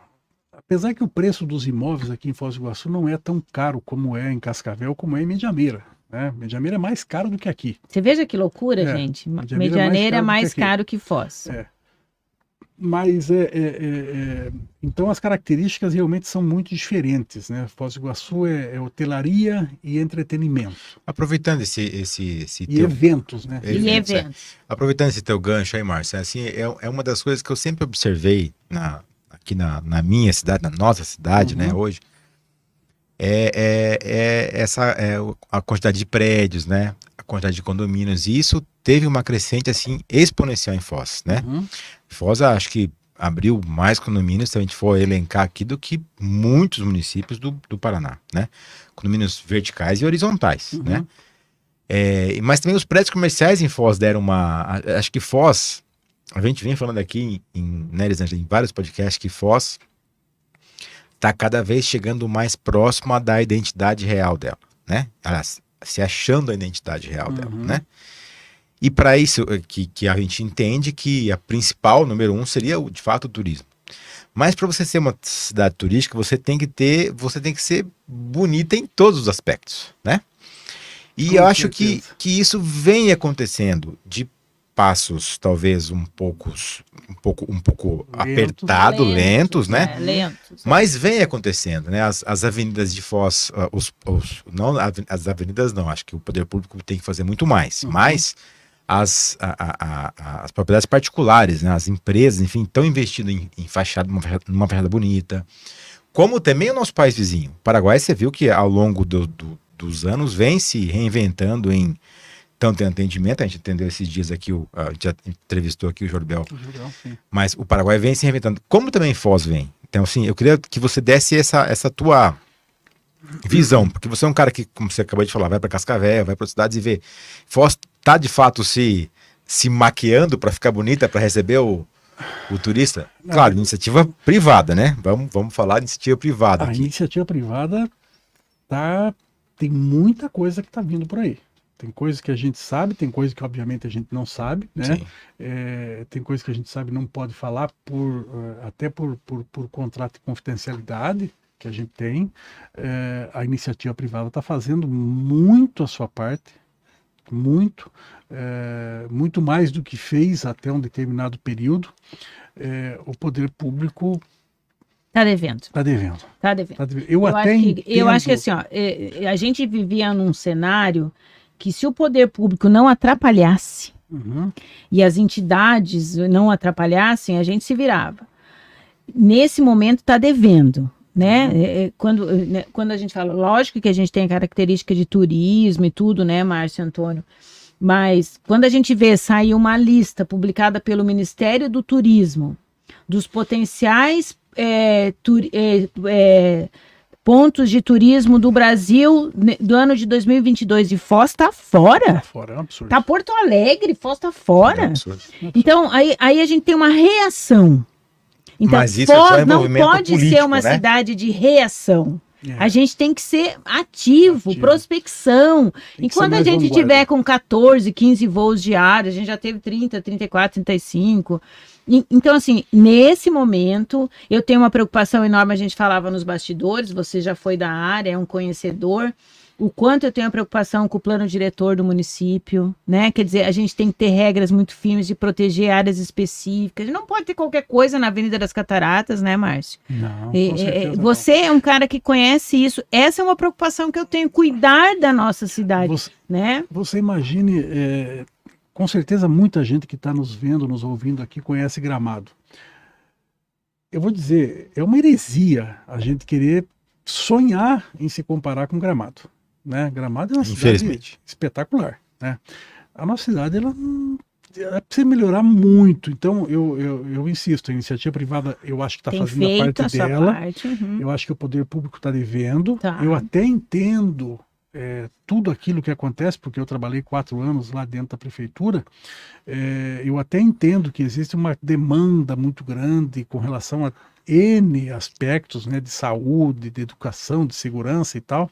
Apesar que o preço dos imóveis aqui em Foz do Iguaçu não é tão caro como é em Cascavel, como é em Medianeira. Né? Medianeira é mais caro do que aqui. Você veja que loucura, é, gente. Medianeira, é mais caro, que, que Foz. É. Mas é, é, é, é, então as características realmente são muito diferentes, né? Foz do Iguaçu é, é hotelaria e entretenimento. Aproveitando esse esse, esse e teu... eventos, né? E eventos. Aproveitando esse teu gancho aí, Márcia, assim é, é uma das coisas que eu sempre observei na aqui na, na minha cidade, na nossa cidade, né, uhum. né, hoje, é, é, é essa é a quantidade de prédios, né, a quantidade de condomínios, e isso teve uma crescente assim exponencial em Foz, né? Uhum. Foz, acho que abriu mais condomínios, se a gente for elencar aqui, do que muitos municípios do, do Paraná, né? Condomínios verticais e horizontais, uhum. né? É, mas também os prédios comerciais em Foz deram uma. Acho que Foz a gente vem falando aqui em, né, em vários podcasts que Foz está cada vez chegando mais próximo da identidade real dela, né? Ela se achando a identidade real uhum. dela, né? E para isso eh, que, que a gente entende que a principal, número um, seria de fato o turismo. Mas para você ser uma cidade turística, você tem que ter, você tem que ser bonita em todos os aspectos, né? E Com eu certeza. acho que, que isso vem acontecendo de passos talvez um pouco um pouco um pouco lentos, apertado lentos, lentos né é, lentos, mas vem acontecendo né as, as avenidas de Foz uh, os, os, não as avenidas não acho que o poder público tem que fazer muito mais uhum. mas as, a, a, a, as propriedades particulares né as empresas enfim estão investindo em, em fachada numa, numa fachada bonita como também o nosso país vizinho o Paraguai você viu que ao longo do, do, dos anos vem se reinventando em então tem atendimento, a gente entendeu esses dias aqui, o, a gente já entrevistou aqui o Jorbel. O Jorbel mas o Paraguai vem se reinventando. Como também Foz vem. Então, assim, eu queria que você desse essa, essa tua visão, porque você é um cara que, como você acabou de falar, vai para Cascavel, vai para cidades e vê. Foz tá de fato se, se maquiando para ficar bonita, para receber o, o turista? Claro, iniciativa privada, né? Vamos, vamos falar de iniciativa privada. A aqui. iniciativa privada tá, tem muita coisa que tá vindo por aí. Tem coisas que a gente sabe, tem coisas que obviamente a gente não sabe, né? É, tem coisas que a gente sabe não pode falar por uh, até por, por, por, contrato de confidencialidade que a gente tem. É, a iniciativa privada está fazendo muito a sua parte, muito, é, muito mais do que fez até um determinado período. É, o poder público Está devendo. Está devendo. Tá devendo. Tá devendo. Eu, eu, até acho que, eu acho que assim, ó, a gente vivia num cenário que se o poder público não atrapalhasse uhum. e as entidades não atrapalhassem, a gente se virava. Nesse momento está devendo. Né? Uhum. É, é, quando, né? quando a gente fala, lógico que a gente tem a característica de turismo e tudo, né, Márcio Antônio? Mas quando a gente vê sair uma lista publicada pelo Ministério do Turismo dos potenciais é, tur, é, pontos de turismo do Brasil do ano de 2022 e Foz tá fora. Fora, é um absurdo. Tá Porto Alegre, Foz tá É um fora. absurdo. Então, aí, aí a gente tem uma reação. Então, Mas isso é só Foz não pode ser político, uma né? cidade de reação. É. A gente tem que ser ativo, Ativo. prospecção. Tem E ser quando a gente vanguarda. tiver com 14, 15 voos diários, a gente já teve 30, 34, 35. E- Então, assim, nesse momento, eu tenho uma preocupação enorme. A gente falava nos bastidores, você já foi da área, é um conhecedor. O quanto eu tenho a preocupação com o plano diretor do município, né? Quer dizer, a gente tem que ter regras muito firmes de proteger áreas específicas. Não pode ter qualquer coisa na Avenida das Cataratas, né, Márcio? Não, é, certeza não. você é um cara que conhece isso. Essa é uma preocupação que eu tenho, cuidar da nossa cidade, Você, né? você imagine, é, com certeza muita gente que está nos vendo, nos ouvindo aqui conhece Gramado. Eu vou dizer, é uma heresia a gente querer sonhar em se comparar com Gramado. Né? Gramado é uma cidade espetacular. Né? A nossa cidade ela, ela precisa melhorar muito. Então eu, eu, eu insisto, a iniciativa privada eu acho que está fazendo a parte a sua dela. parte. uhum. Eu acho que o poder público está devendo. Tá. Eu até entendo é, tudo aquilo que acontece, porque eu trabalhei quatro anos lá dentro da prefeitura. É, eu até entendo que existe uma demanda muito grande com relação a N aspectos né, de saúde, de educação, de segurança e tal.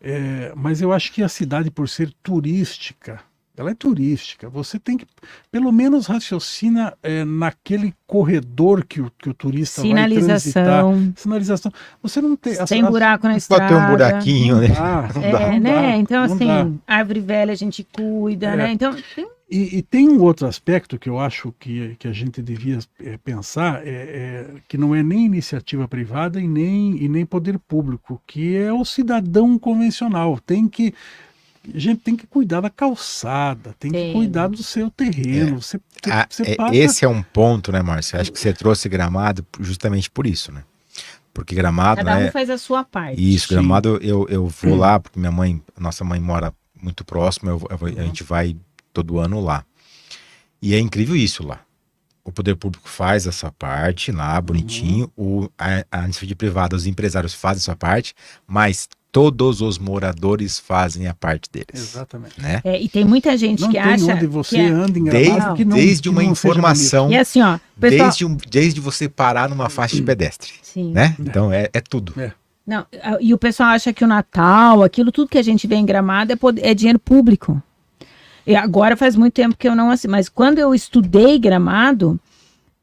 É, mas eu acho que a cidade, por ser turística, ela é turística. Você tem que, pelo menos, raciocina é, naquele corredor que o, que o turista vai transitar Sinalização, sinalização. Você não tem. tem as- buraco na Pode estrada. ter um buraquinho, né? Ah, não É, dá, não né? dá, então, não assim, dá. árvore velha a gente cuida, É. né? Então, tem- E, e tem um outro aspecto que eu acho que, que a gente devia é, pensar, é, é, que não é nem iniciativa privada e nem, e nem poder público, que é o cidadão convencional. Tem que. A gente tem que cuidar da calçada, tem, Tem. que cuidar do seu terreno. Você, você- Ah, você é- passa- Esse é um ponto, né, Márcio? Acho que você trouxe gramado justamente por isso, né? Porque gramado, cada um né? faz a sua parte. Isso, Sim. gramado eu, eu vou lá, porque minha mãe, nossa mãe mora muito próximo, eu eu a gente vai todo ano lá. E é incrível isso lá. O poder público faz essa parte lá, bonitinho. O, a, a iniciativa privada, os empresários fazem a sua parte, mas todos os moradores fazem a parte deles. Exatamente. Né? É, e tem muita gente Não que tem acha onde você que é- anda em Desde- gramado que não, desde que uma não informação, E assim, ó, pessoal... desde, um- desde você parar numa faixa de pedestre, Sim. né? Então é, é tudo. Não, a- e o pessoal acha que o Natal, aquilo tudo que a gente vê em Gramado é, pod- é dinheiro público. E agora faz muito tempo que eu não assim, mas quando eu estudei Gramado,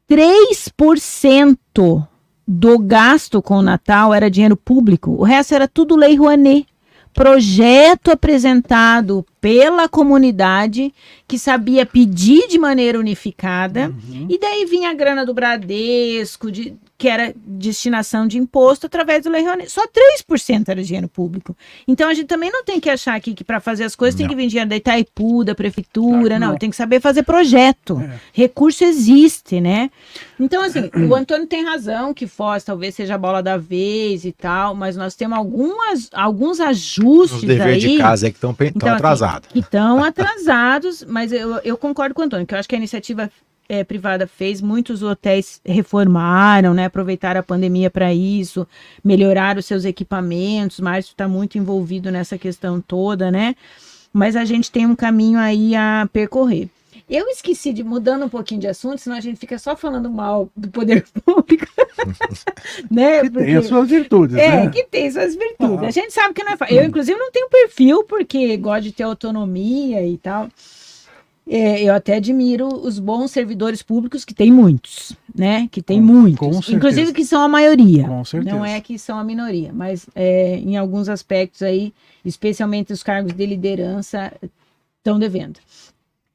3% do gasto com o Natal era dinheiro público. O resto era tudo lei Rouanet. Projeto apresentado pela comunidade que sabia pedir de maneira unificada. Uhum. E daí vinha a grana do Bradesco, de, que era destinação de imposto através do Lei Rouanet. Só 3% era dinheiro público. Então a gente também não tem que achar aqui que para fazer as coisas tem Não. que vir dinheiro da Itaipu, da prefeitura. Claro que não, não. tem que saber fazer projeto. É. Recurso existe, né? Então, assim, o Antônio tem razão que Foz talvez seja a bola da vez e tal, mas nós temos algumas, alguns Os ajustes deveres aí de casa é que estão Então, assim, atrasados. que estão atrasados, mas eu, eu concordo com o Antônio, que eu acho que a iniciativa eh, privada fez, muitos hotéis reformaram, né? Aproveitaram a pandemia para isso, melhoraram os seus equipamentos. Márcio está muito envolvido nessa questão toda, né? Mas a gente tem um caminho aí a percorrer. Eu esqueci de, mudando um pouquinho de assunto, senão a gente fica só falando mal do poder público. né? Que tem Porque- as suas virtudes, é, né? que tem suas virtudes. Ah. A gente sabe que não é fácil. Eu, inclusive, não tenho perfil, porque gosto de ter autonomia e tal. É, eu até admiro os bons servidores públicos, que tem muitos, né? Que tem Com- muitos. com certeza. inclusive que são a maioria. Com certeza. Não é que são a minoria, mas é, em alguns aspectos aí, especialmente os cargos de liderança, estão devendo.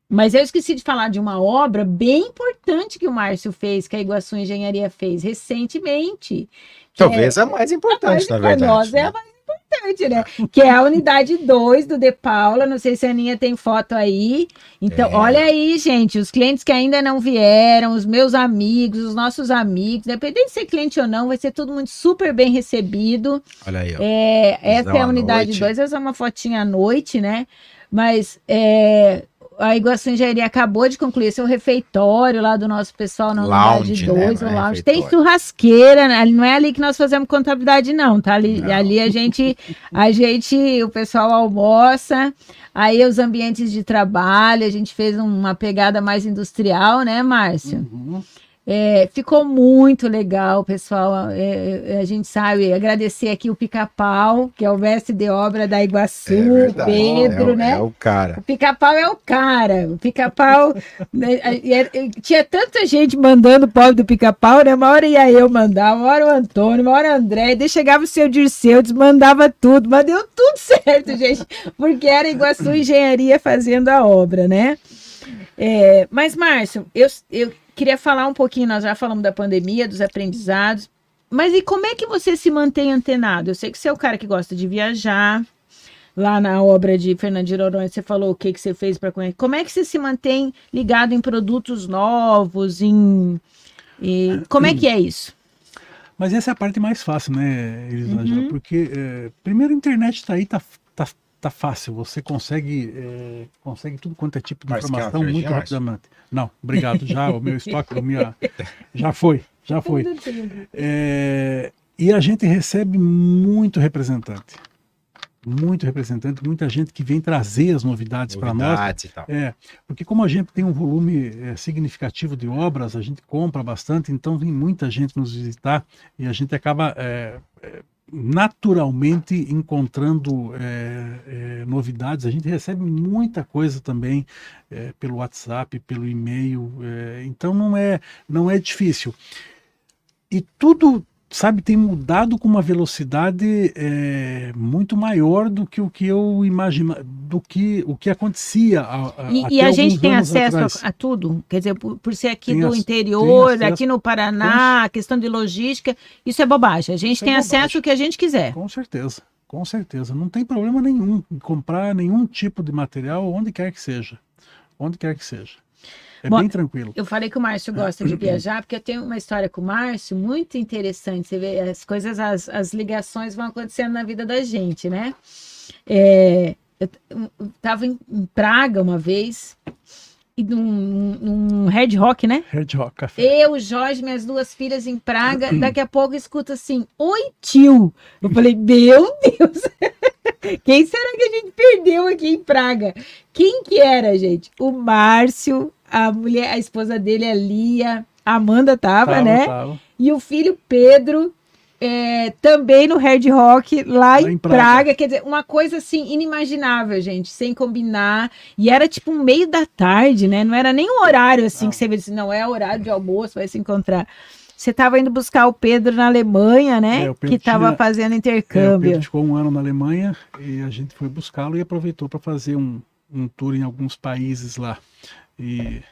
Mas eu esqueci de falar de uma obra bem importante que o Márcio fez, que a Iguaçu Engenharia fez recentemente. que Talvez a mais importante, mas na pra verdade. nós é a mais importante, né? Que é a unidade 2 do De Paula. Não sei se a Aninha tem foto aí. Então, É. olha aí, gente, os clientes que ainda não vieram, os meus amigos, os nossos amigos, independente de ser cliente ou não, vai ser todo mundo super bem recebido. Olha aí, ó. É, essa é a unidade noite. 2, essa é uma fotinha à noite, né? Mas é, a Iguaçu Engenharia acabou de concluir seu refeitório lá do nosso pessoal na Lounge, unidade 2, né? é lounge. Tem churrasqueira, né? não é ali que nós fazemos contabilidade não, tá? Ali, Não. ali a gente, a gente, o pessoal almoça, aí os ambientes de trabalho, a gente fez uma pegada mais industrial, né, Márcio? Uhum. É, ficou muito legal, pessoal. É, é, a gente sabe agradecer aqui o Pica-Pau, que é o mestre de obra da Iguaçu, É verdade. Pedro, é, o- né? É o cara. O pica-pau é o cara. O pica-pau. né, e tinha tanta gente mandando o pobre do pica-pau, né? Uma hora ia eu mandar, uma hora o Antônio, uma hora o André, daí chegava o seu Dirceu, desmandava tudo, mas deu tudo certo, gente, porque era Iguaçu Engenharia fazendo a obra, né? É, mas, Márcio, eu, eu queria falar um pouquinho, nós já falamos da pandemia, dos aprendizados, mas e como é que você se mantém antenado? Eu sei que você é o cara que gosta de viajar, lá na obra de Fernando de Noronha, você falou o que, que você fez para conhecer. Como é que você se mantém ligado em produtos novos, em... e como é que é isso? Mas essa é a parte mais fácil, né, Elisângela? Uhum. Porque, é, primeiro, a internet está aí, tá, tá, fácil. Você consegue, é, consegue tudo quanto é tipo de Mas informação muito Márcio? rapidamente. Não, obrigado. Já, o meu estoque, o minha, já foi, já foi. É, e a gente recebe muito representante. Muito representante, muita gente que vem trazer as novidades para nós. Novidades e tal. É, porque como a gente tem um volume é, significativo de obras, a gente compra bastante, então vem muita gente nos visitar e a gente acaba é, é, naturalmente encontrando é, é, novidades. A gente recebe muita coisa também é, pelo WhatsApp, pelo e-mail, é, então não é não é difícil. E tudo sabe, tem mudado com uma velocidade é, muito maior do que o que eu imagina, do que o que acontecia. A, a, E, e a gente tem acesso a, a tudo? Quer dizer, por, por ser aqui Tem do interior, aqui no Paraná, a questão de logística, isso é bobagem. A gente Isso é tem bobagem. acesso ao que a gente quiser. Com certeza, com certeza. Não tem problema nenhum em comprar nenhum tipo de material onde quer que seja. Onde quer que seja. É Bom, bem tranquilo. Eu falei que o Márcio gosta de viajar, porque eu tenho uma história com o Márcio muito interessante. Você vê, as coisas, as, as ligações vão acontecendo na vida da gente, né? É, eu estava em, em Praga uma vez, e num, num Red Rock, né? Red Rock Café. Eu, Jorge, minhas duas filhas em Praga, daqui a pouco eu escuto assim, oi tio. Eu falei, meu Deus, quem será que a gente perdeu aqui em Praga? Quem que era, gente? O Márcio, a mulher, a esposa dele, a Lia, a Amanda tava, Tava, né? tava. E o filho Pedro, é, também no Hard Rock, lá, Lá em Praga. Praga. Quer dizer, uma coisa assim, inimaginável, gente, sem combinar. E era tipo um meio da tarde, né? Não era nem um horário assim Não. que você vê assim, não é horário de almoço, vai se encontrar. Você estava indo buscar o Pedro na Alemanha, né? É, que estava fazendo É, o intercâmbio. Pedro ficou um ano na Alemanha e a gente foi buscá-lo e aproveitou para fazer um, um tour em alguns países lá. E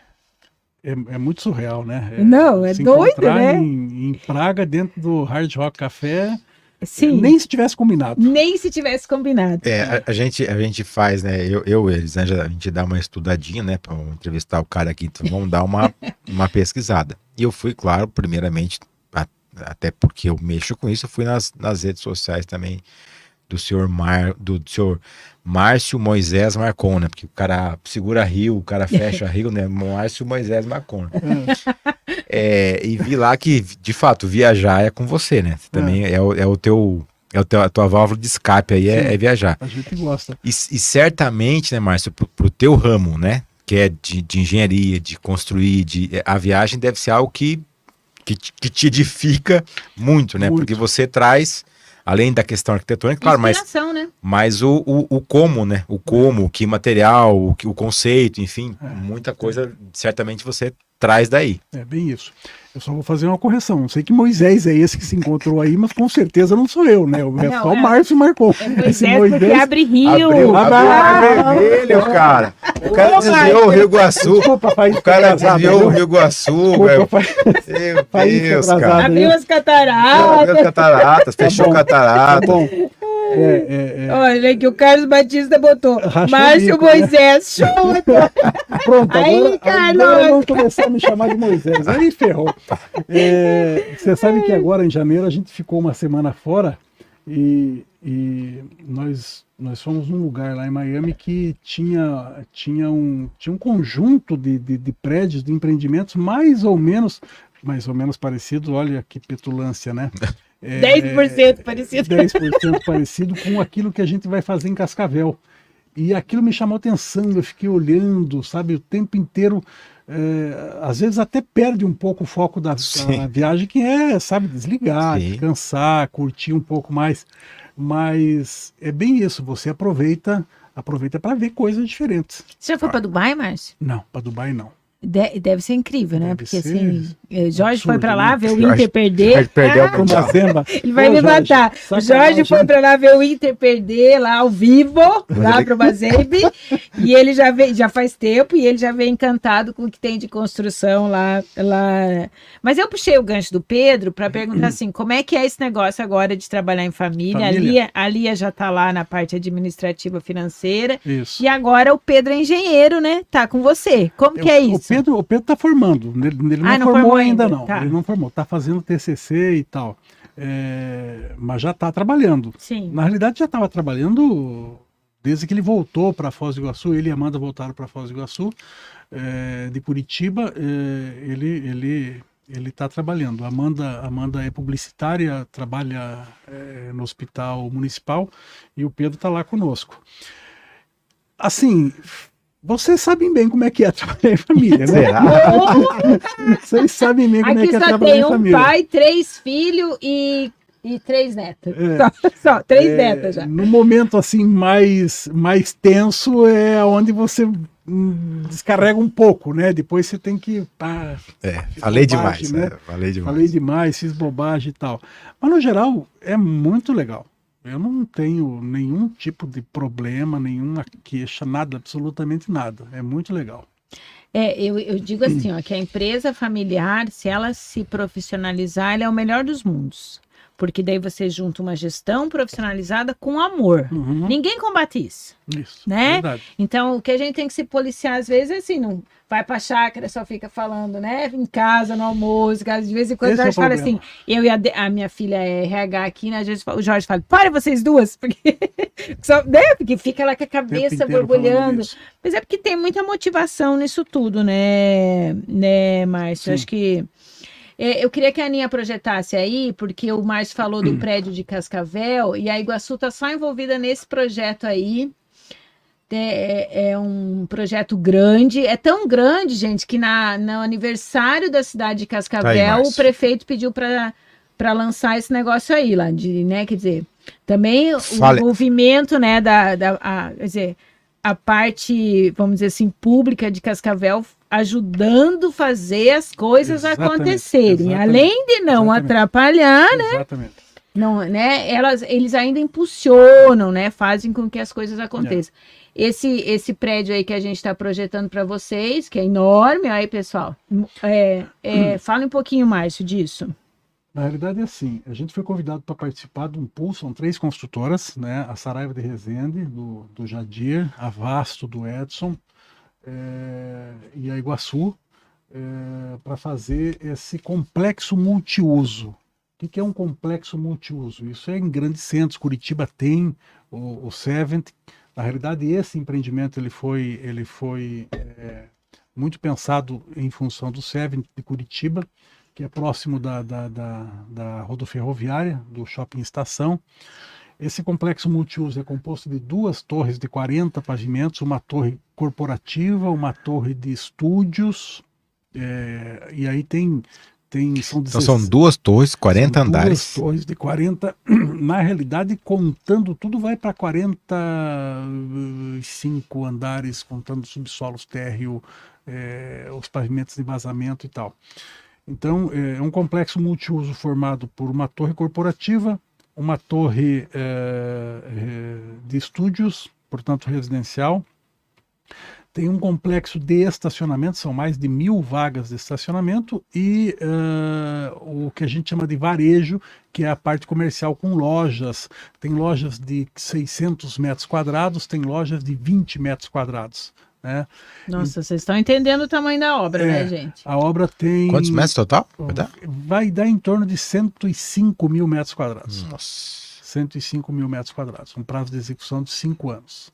é, é muito surreal, né? É, Não, é se doido, né? Em, em Praga, dentro do Hard Rock Café, Sim, nem se tivesse combinado. nem se tivesse combinado. É, a, a gente, a gente faz, né? Eu, eu e eles, né, a gente dá uma estudadinha, né? Para entrevistar o cara aqui, então vamos dar uma, uma pesquisada. E eu fui, claro, primeiramente, a- até porque eu mexo com isso, eu fui nas, nas redes sociais também do senhor Mar, do, senhor Márcio Moisés Marcon, né? Porque o cara segura rio, o cara fecha rio, né? Márcio Moisés Marcon. É, e vi lá que, de fato, viajar é com você, né? Você também é, o, é o teu. É o teu, a tua válvula de escape aí, é, é viajar. A gente gosta. E, e certamente, né, Márcio, pro, pro teu ramo, né? Que é de, de engenharia, de construir, de, a viagem deve ser algo que, que, te- que te edifica muito, né? Muito. Porque você traz, além da questão arquitetônica, claro, mas, né? mas o, o, o como, né? O como, que material, o, que- o conceito, enfim, É. muita coisa certamente você traz daí. É bem isso. Eu só vou fazer uma correção. Não sei que Moisés é esse que se encontrou aí, mas com certeza não sou eu, né? É Não, só o é. Márcio marcou. É Esse Moisés, porque abre rio. Abriu, abriu o Ah, vermelho, cara. O cara Ô, desviou o Rio Iguaçu. Desculpa, Faís, O cara desviou o? Rio Iguaçu, Desculpa, velho. Meu Faís Deus, cara. Abriu as cataratas. Abriu as cataratas, fechou bom, Tá catarata. bom. É, é, é. Olha que o Carlos Batista botou. Rachou Márcio bico, né? Moisés, show. Pronto, Aí, agora, Carlos. agora vão começar a me chamar de Moisés. Aí ferrou. É, você sabe que agora, em janeiro, a gente ficou uma semana fora E, e nós, nós fomos num lugar lá em Miami que tinha, tinha, um, tinha um conjunto de, de, de prédios, de empreendimentos mais ou menos, mais ou menos parecido, olha que petulância, né? É, 10% parecido. 10% parecido com aquilo que a gente vai fazer em Cascavel. E aquilo me chamou atenção, eu fiquei olhando, sabe, o tempo inteiro. É, às vezes até perde um pouco o foco da, da viagem, que é, sabe, desligar, Sim. descansar, curtir um pouco mais. Mas é bem isso, você aproveita aproveita para ver coisas diferentes. Você já foi para Dubai, Márcio? Não, para Dubai não. De, deve ser incrível, né? Deve Porque assim, eh, Jorge absurdo, foi para lá né? ver o Inter perder. Jorge perdeu ah. Ele vai Ô, me Jorge, matar. O Jorge foi para lá ver o Inter perder lá ao vivo, lá para o Mazembe. e ele já vem, já faz tempo e ele já vem encantado com o que tem de construção lá, lá. Mas eu puxei o gancho do Pedro para perguntar assim, como é que é esse negócio agora de trabalhar em família? família. A, Lia, a Lia já está lá na parte administrativa financeira. Isso. E agora o Pedro é engenheiro, né? Tá com você. Como eu, que é isso? Pedro, o Pedro está formando, ele, ele não, ah, não, formou, formou ainda, não. Tá. Ele não formou, está fazendo TCC e tal. É, mas já está trabalhando. Sim. Na realidade, já estava trabalhando desde que ele voltou para Foz do Iguaçu. Ele e Amanda voltaram para Foz do Iguaçu, é, de Curitiba. É, ele ele ele está trabalhando. Amanda Amanda é publicitária, trabalha é, no hospital municipal e o Pedro está lá conosco. Assim, vocês sabem bem como é que é trabalhar em família, né? Vocês sabem bem como é Aqui é que é trabalhar em família. Aqui só tem um pai, três filhos e, e três netas. É. Só, só, três é, netas já. No momento assim mais, mais tenso é onde você hum, descarrega um pouco, né? Depois você tem que. Pá, é, falei bobagem, demais, né? É, falei demais. Falei demais, fiz bobagem e tal. Mas no geral é muito legal. Eu não tenho nenhum tipo de problema, nenhuma queixa, nada, absolutamente nada. É muito legal. É, eu, eu digo assim, ó, que a empresa familiar, se ela se profissionalizar, ela é o melhor dos mundos. Porque daí você junta uma gestão profissionalizada com amor. Uhum. Ninguém combate isso. Isso. Né? Verdade. Então, o que a gente tem que se policiar às vezes é assim, não vai pra chácara, só fica falando, né? Em casa, no almoço, de vez em quando Esse o Jorge é fala assim, eu e a, a, minha filha é RH aqui, né? Às vezes o Jorge fala, para vocês duas, porque, só, né? porque fica lá com a cabeça borbulhando. Mas é porque tem muita motivação nisso tudo, né, né, Márcio? Acho que. É, eu queria que a Aninha projetasse aí, porque o Márcio falou do prédio de Cascavel e a Iguaçu está só envolvida nesse projeto aí. É, é, um projeto grande, é tão grande, gente, que na, no aniversário da cidade de Cascavel, tá aí, o prefeito pediu para lançar esse negócio aí, lá de, né, quer dizer, também Fale. o envolvimento, né, da, da a, quer dizer, a parte, vamos dizer assim, pública de Cascavel ajudando fazer as coisas exatamente, acontecerem, exatamente, além de não exatamente, atrapalhar, né? Exatamente. Não, né? Elas, eles ainda impulsionam, né? Fazem com que as coisas aconteçam. É. Esse, esse prédio aí que a gente está projetando para vocês, que é enorme, aí, pessoal, é, é, hum. fala um pouquinho mais disso. Na realidade é assim, a gente foi convidado para participar de um pool, são três construtoras, né? A Saraiva de Resende, do, do Jadir, a Vasto, do Edson, é, e a Iguaçu, é, para fazer esse complexo multiuso. O que é um complexo multiuso? Isso é em grandes centros, Curitiba tem o, o Sevent, na realidade, esse empreendimento ele foi, ele foi é, muito pensado em função do SEVEN de Curitiba, que é próximo da, da, da, da rodoferroviária, do shopping estação. Esse complexo multiuso é composto de duas torres de 40 pavimentos, uma torre corporativa, uma torre de estúdios, é, e aí tem tem, são então são duas torres, 40 são andares. Duas torres de 40. Na realidade, contando tudo, vai para 45 andares, contando subsolos térreo, é, os pavimentos de vazamento e tal. Então, é, é um complexo multiuso formado por uma torre corporativa, uma torre é, é de estúdios, portanto residencial, tem um complexo de estacionamento, são mais de mil vagas de estacionamento, e uh, o que a gente chama de varejo, que é a parte comercial com lojas. Tem lojas de 600 metros quadrados, tem lojas de 20 metros quadrados. Né? Nossa, e, vocês estão entendendo o tamanho da obra, né, é, né, gente? A obra tem. Quantos metros total? Vai dar, vai dar em torno de 105 mil metros quadrados. Nossa. 105 mil metros quadrados, um prazo de execução de cinco anos.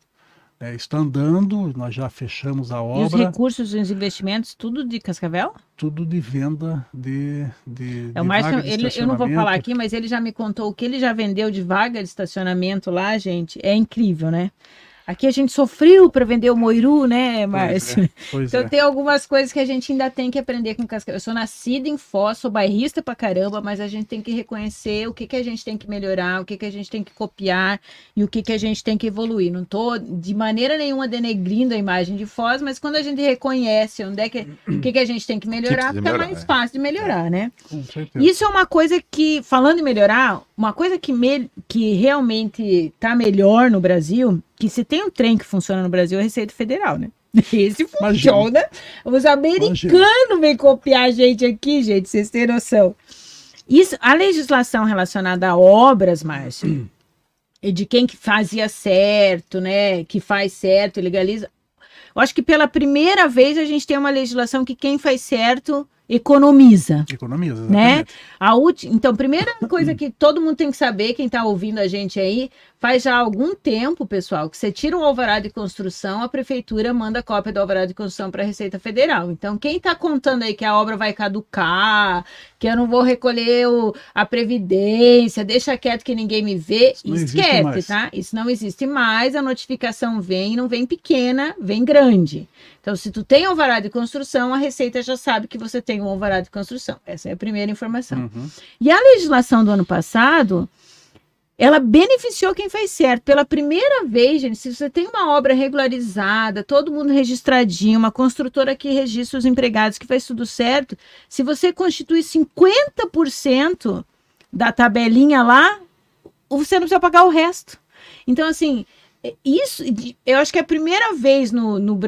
É, está andando, nós já fechamos a obra. E os recursos e os investimentos, tudo de Cascavel? Tudo de venda de. de, é o Márcio, ele, eu não vou falar aqui, mas ele já me contou o que ele já vendeu de vaga de estacionamento lá, gente. É incrível, né? Aqui a gente sofreu para vender o Moiru, né, Márcio? É, então é. tem algumas coisas que a gente ainda tem que aprender com Cascavel. Eu sou nascida em Foz, sou bairrista pra caramba, mas a gente tem que reconhecer o que, que a gente tem que melhorar, o que, que a gente tem que copiar e o que, que a gente tem que evoluir. Não tô de maneira nenhuma denegrindo a imagem de Foz, mas quando a gente reconhece onde é que, o que, que a gente tem que melhorar, fica melhorar, mais é. fácil de melhorar, né? Com certeza. Isso é uma coisa que, falando em melhorar, uma coisa que, me, que realmente tá melhor no Brasil que se tem um trem que funciona no Brasil é a Receita Federal, né? Esse funciona. Os americanos vêm copiar a gente aqui, gente, vocês têm noção. Isso, a legislação relacionada a obras, Márcio, e de quem que fazia certo, né? Que faz certo, legaliza. Eu acho que pela primeira vez a gente tem uma legislação que quem faz certo economiza. Economiza, né? A ulti... Então, primeira coisa que todo mundo tem que saber, quem está ouvindo a gente aí, faz já algum tempo, pessoal, que você tira um alvará de construção, a prefeitura manda cópia do alvará de construção para a Receita Federal. Então, quem está contando aí que a obra vai caducar, que eu não vou recolher o... a previdência, deixa quieto que ninguém me vê, esquece, tá? Isso não existe mais, a notificação vem, não vem pequena, vem grande. Então, se tu tem alvará de construção, a Receita já sabe que você tem um alvará de construção. Essa é a primeira informação. Uhum. E a legislação do ano passado, ela beneficiou quem fez certo. Pela primeira vez, gente, se você tem uma obra regularizada, todo mundo registradinho, uma construtora que registra os empregados, que faz tudo certo, se você constitui 50% da tabelinha lá, você não precisa pagar o resto. Então, assim, isso, eu acho que é a primeira vez no, no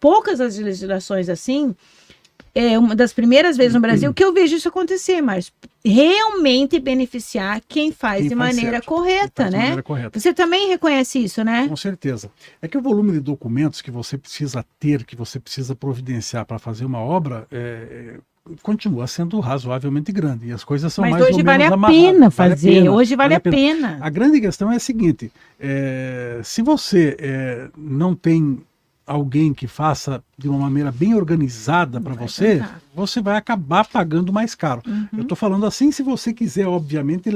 poucas as legislações assim, é uma das primeiras vezes no Brasil que eu vejo isso acontecer, mas realmente beneficiar quem faz quem de faz maneira certo, correta, né? Maneira correta. Você também reconhece isso, né? Com certeza. É que o volume de documentos que você precisa ter, que você precisa providenciar para fazer uma obra, é, continua sendo razoavelmente grande e as coisas são Mas mais hoje vale a pena fazer, vale a pena, hoje vale, vale a, pena. pena. A grande questão é a seguinte: é, se você é, não tem alguém que faça de uma maneira bem organizada para você, tentar. você vai acabar pagando mais caro. Uhum. Eu estou falando assim se você quiser, obviamente,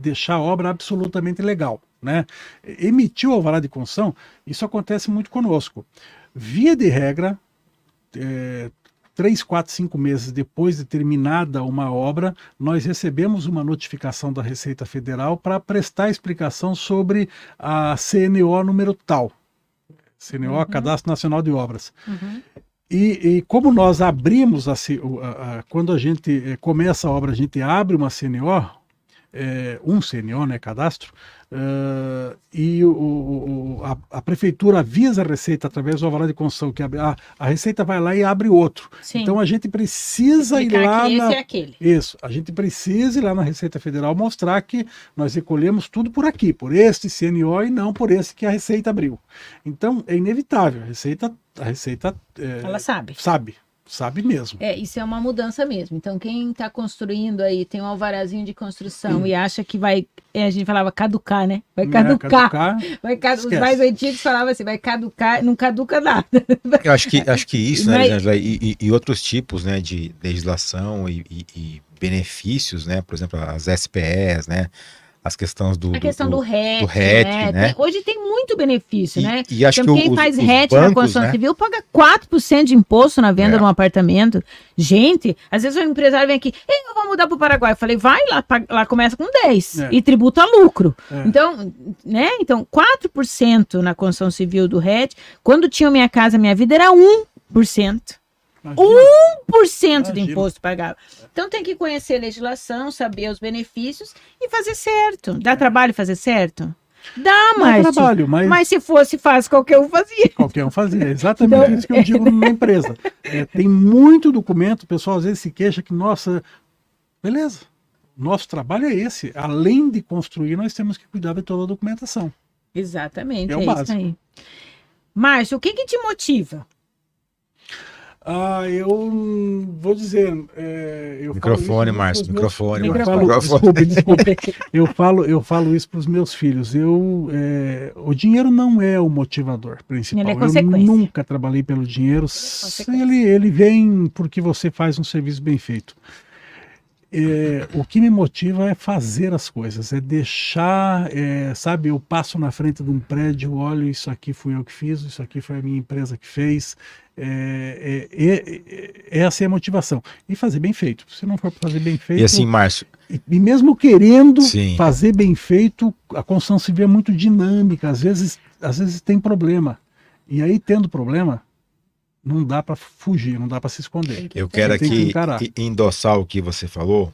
deixar a obra absolutamente legal. Né? Emitiu o alvará de construção, isso acontece muito conosco. Via de regra, é, três, quatro, cinco meses depois de terminada uma obra, nós recebemos uma notificação da Receita Federal para prestar explicação sobre a CNO número tal. CNO, uhum. Cadastro Nacional de Obras. Uhum. E, e, como nós abrimos, a, a, a, quando a gente eh, começa a obra, a gente abre uma CNO, é, um CNO, né, cadastro, uh, e o, o, a, a, prefeitura avisa a Receita através do alvará de construção que a, a, Receita vai lá e abre outro. Sim. Então a gente precisa Explicar ir lá na... é aquele. Isso, a gente precisa ir lá na Receita Federal mostrar que nós recolhemos tudo por aqui, por este CNO e não por esse que a Receita abriu. Então é inevitável, a Receita, a Receita é, ela sabe. Sabe, Sabe mesmo. É, isso é uma mudança mesmo. Então, quem está construindo aí, tem um alvarazinho de construção hum. e acha que vai. É, a gente falava caducar, né? Vai é, caducar. caducar vai cadu... Os mais antigos falavam assim, vai caducar, não caduca nada. Eu acho que, acho que isso, né, Mas... e, e, outros tipos né, de legislação e, e, e benefícios, né? Por exemplo, as SPEs, né? As questões do. A questão do, do RET. Do RET né? né? Tem, hoje tem muito benefício, e, né? E acho então, que quem os, faz os RET bancos, na construção né? civil paga 4% de imposto na venda é. de um apartamento. Gente, às vezes o empresário vem aqui, eu vou mudar para o Paraguai. Eu falei, vai lá, lá começa com 10 é. e tributa lucro. É. Então, né? Então, 4% na construção civil do RET. Quando tinha Minha Casa Minha Vida era 1%. Imagina. 1% Imagina. de imposto pagava. Então tem que conhecer a legislação, saber os benefícios e fazer certo. Dá trabalho fazer certo? Dá, mas, trabalho, mas... mas se fosse fácil, qualquer um fazia. Qualquer um fazia, exatamente então... isso que eu digo na empresa. É, tem muito documento, o pessoal às vezes se queixa que, nossa, beleza, nosso trabalho é esse. Além de construir, nós temos que cuidar de toda a documentação. Exatamente, é, é o básico. Márcio, o que, que te motiva? Ah, eu vou dizer. é, eu Microfone, Márcio, meus- microfone. Eu Microfone. falo, Microfone. desculpe, desculpe. Eu falo, eu falo isso para os meus filhos. Eu, é, o dinheiro não é o motivador principal. Ele é eu nunca trabalhei pelo dinheiro. consequência. Ele, ele vem porque você faz um serviço bem feito. É, o que me motiva é fazer as coisas, é deixar, é, sabe, eu passo na frente de um prédio, olho, isso aqui fui eu que fiz, isso aqui foi a minha empresa que fez, é, é, é, é, essa é a motivação. E fazer bem feito. Se não for fazer bem feito, E assim, Márcio, e, e mesmo querendo Sim. fazer bem feito, a construção civil é muito dinâmica, às vezes, às vezes tem problema. E aí, tendo problema, não dá para fugir, não dá para se esconder. eu quero que aqui encarar. e- endossar o que você falou,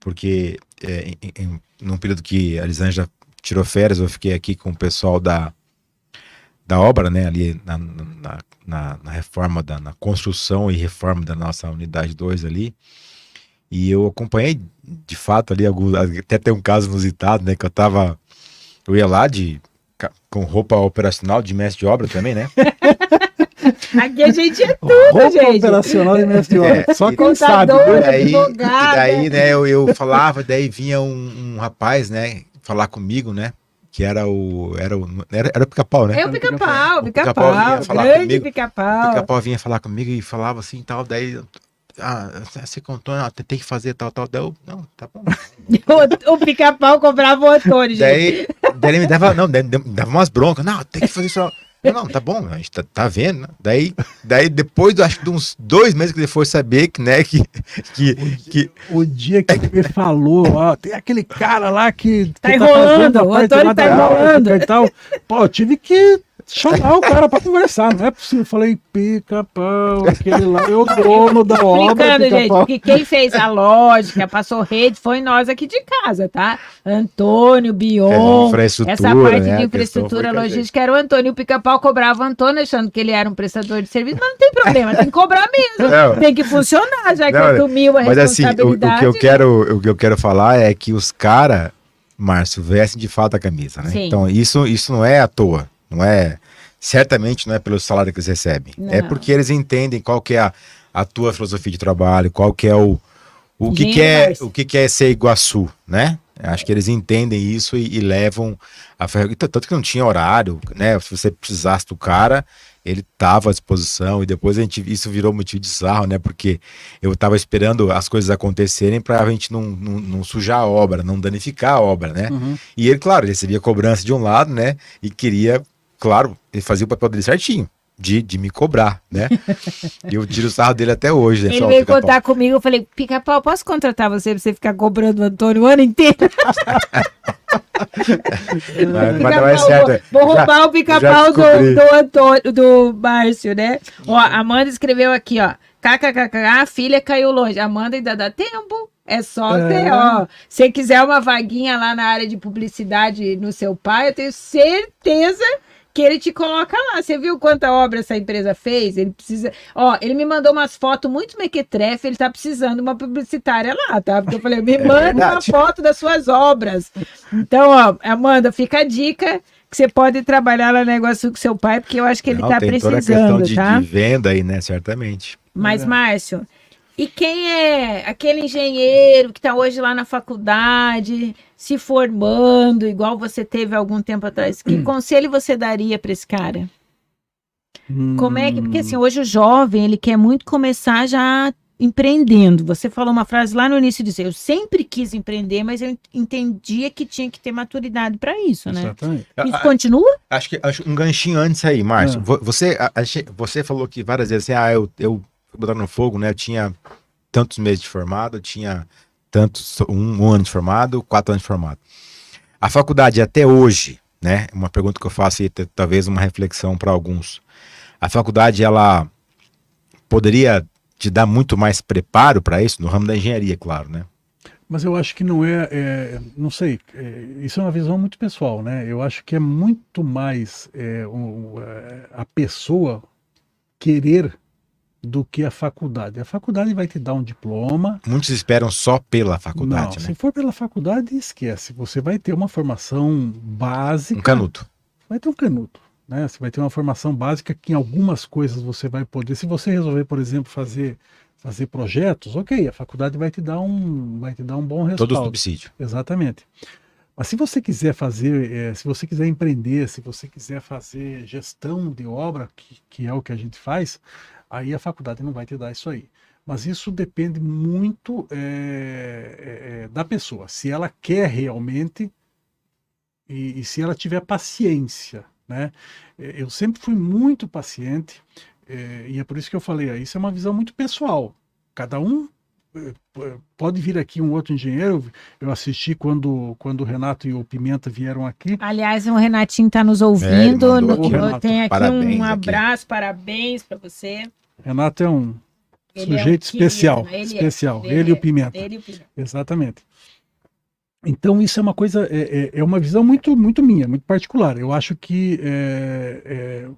porque é, em, em, num período que a Elisângela tirou férias, eu fiquei aqui com o pessoal da, da obra, né, ali na, na, na- na reforma, da, na construção e reforma da nossa unidade 2 ali, e eu acompanhei, de fato, ali, algum, até tem um caso inusitado, né, que eu tava, eu ia lá de, com roupa operacional de mestre de obra também, né, Aqui a gente é tudo, Roupa gente. operacional de mestre de obra. É, Só quem sabe. Né? E daí, e daí, né, eu, eu falava, daí vinha um, um rapaz, né, falar comigo, né, que era o, era o, era, era o pica-pau, né? É o pica-pau, pica-pau grande pica-pau. pica-pau vinha falar comigo e falava assim, tal, daí, ah, você contou, ah, tem que fazer tal, tal, daí eu, não, tá bom. O, o pica-pau comprava o Antônio, gente. Daí, daí ele me dava, não, daí, me dava umas broncas, não, tem que fazer isso. Eu, não, tá bom, a gente tá, tá vendo, né? Daí, daí depois, acho que de uns dois meses que ele foi saber que, né, que, que, que O dia que ele me falou, ó, tem aquele cara lá que. Tá que enrolando, fazendo a o Antônio tá enrolando. E tal. Pô, eu tive que chamar o cara pra conversar, não é possível. Eu falei, pica-pau, aquele lá, é o dono da obra. Explicando, gente, pica-pau. que quem fez a lógica, passou rede, foi nós aqui de casa, tá? Antônio, É, Bion, infraestrutura, essa parte né, de infraestrutura logística era o Antônio. O pica-pau cobrava o Antônio, achando que ele era um prestador de serviço, mas não tem problema, tem que cobrar mesmo. Não. Tem que funcionar, já que Não, assumiu a Mas assim, o, o responsabilidade. que eu quero, o que eu quero falar é que os caras, Márcio, vestem de fato a camisa, né? Sim. Então, isso, isso não é à toa, não é, certamente não é pelo salário que eles recebem. É Não. porque eles entendem qual que é a, a tua filosofia de trabalho, qual que é o, o que, que é, o que, que é ser Iguaçu, né? Acho que eles entendem isso e, e levam a. Tanto que não tinha horário, né? Se você precisasse do cara, ele estava à disposição e depois a gente isso virou motivo de sarro, né? Porque eu estava esperando as coisas acontecerem para a gente não, não, não sujar a obra, não danificar a obra, né? Uhum. E ele, claro, recebia cobrança de um lado, né? E queria, claro, ele fazia o papel dele certinho. De, de me cobrar, né? E eu tiro o sarro dele até hoje. né? Ele Só, veio contar comigo, eu falei, pica-pau, posso contratar você pra você ficar cobrando o Antônio o ano inteiro? Mas, mas não é certo. Vou, vou Já- roubar o pica-pau do, do Antônio, do Márcio, né? Ó, a Amanda escreveu aqui, ó. KKKK, a filha caiu longe. Amanda ainda dá tempo. É só É. ter, ó. Se quiser uma vaguinha lá na área de publicidade no seu pai, eu tenho certeza que ele te coloca lá. Você viu quanta obra essa empresa fez? Ele precisa. Ó, ele me mandou umas fotos muito mequetrefe, ele tá precisando de uma publicitária lá, tá? Porque eu falei, me manda uma É verdade. foto das suas obras. Então, ó, Amanda, fica a dica que você pode trabalhar lá no negócio com seu pai, porque eu acho que ele Não, tá tem toda a questão precisando, de, tá? de venda aí, né? Certamente. Mas, É. Márcio, e quem é aquele engenheiro que está hoje lá na faculdade, se formando, igual você teve algum tempo atrás? Que conselho você daria para esse cara? Como é que. Porque assim, hoje o jovem, ele quer muito começar já empreendendo. Você falou uma frase lá no início de dizer, eu sempre quis empreender, mas eu entendia que tinha que ter maturidade para isso, né? Exatamente. Isso continua? Acho que acho um ganchinho antes aí, Márcio. Ah. Vo- Você, a- a você falou que várias vezes assim, ah, eu, eu fui botar no fogo, né? Eu tinha tantos meses de formado, eu tinha tantos, um, um ano de formado, quatro anos de formado. A faculdade até hoje, né? Uma pergunta que eu faço e talvez uma reflexão para alguns. A faculdade, ela poderia te dar muito mais preparo para isso, no ramo da engenharia, claro, né? Mas eu acho que não é, é, não sei, é, isso é uma visão muito pessoal, né? Eu acho que é muito mais é, o- é, a pessoa querer do que a faculdade. A faculdade vai te dar um diploma. Muitos esperam só pela não, faculdade, se né? for pela faculdade, esquece. Você vai ter uma formação básica. Um canuto. Vai ter um canuto. né? Você vai ter uma formação básica que em algumas coisas você vai poder. Se você resolver, por exemplo, fazer fazer projetos, ok, a faculdade vai te dar um vai te dar um bom respaldo. Todo subsídio. Exatamente. Mas se você quiser fazer, é, se você quiser empreender, se você quiser fazer gestão de obra, que, que é o que a gente faz, aí a faculdade não vai te dar isso aí. Mas isso depende muito é, é, da pessoa. Se ela quer realmente e, e se ela tiver paciência, né? Eu sempre fui muito paciente é, e é por isso que eu falei, isso é uma visão muito pessoal. Cada um pode vir aqui um outro engenheiro. Eu assisti quando, quando o Renato e o Pimenta vieram aqui. Aliás, o Renatinho está nos ouvindo. É, no, tem aqui parabéns um abraço, aqui. parabéns para você. Renato é um ele sujeito é um especial. Ele especial. É, ele, ele, e o Pimenta. Ele e o Pimenta. Exatamente. Então isso é uma coisa, é, é, é uma visão muito, muito minha, muito particular. Eu acho que é, é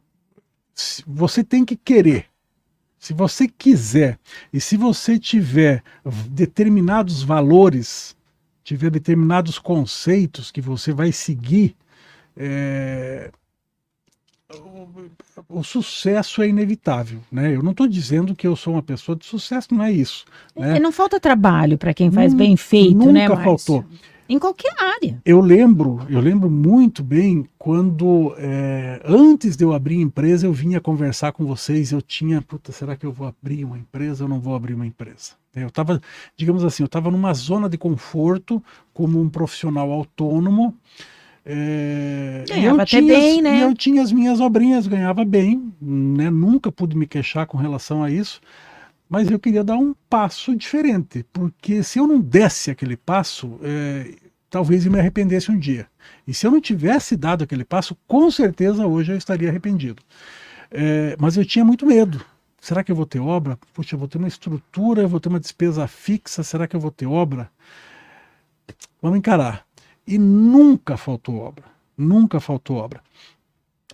você tem que querer se você quiser e se você tiver determinados valores, tiver determinados conceitos que você vai seguir, é, o, o, sucesso é inevitável, né? Eu não estou dizendo que eu sou uma pessoa de sucesso, não é isso. Né? É, não falta trabalho para quem faz bem feito, nunca né? Nunca faltou. Em qualquer área. Eu lembro, eu lembro muito bem quando é, antes de eu abrir empresa, eu vinha conversar com vocês. Eu tinha, puta, será que eu vou abrir uma empresa ou não vou abrir uma empresa? É, eu estava, digamos assim, eu estava numa zona de conforto como um profissional autônomo. É, ganhava até tinha, bem, né? Eu tinha as minhas obrinhas, ganhava bem, né? Nunca pude me queixar com relação a isso mas eu queria dar um passo diferente, porque se eu não desse aquele passo, é, talvez eu me arrependesse um dia. E se eu não tivesse dado aquele passo, com certeza hoje eu estaria arrependido. É, mas eu tinha muito medo. Será que eu vou ter obra? Puxa, eu vou ter uma estrutura, eu vou ter uma despesa fixa, será que eu vou ter obra? Vamos encarar. E nunca faltou obra. Nunca faltou obra.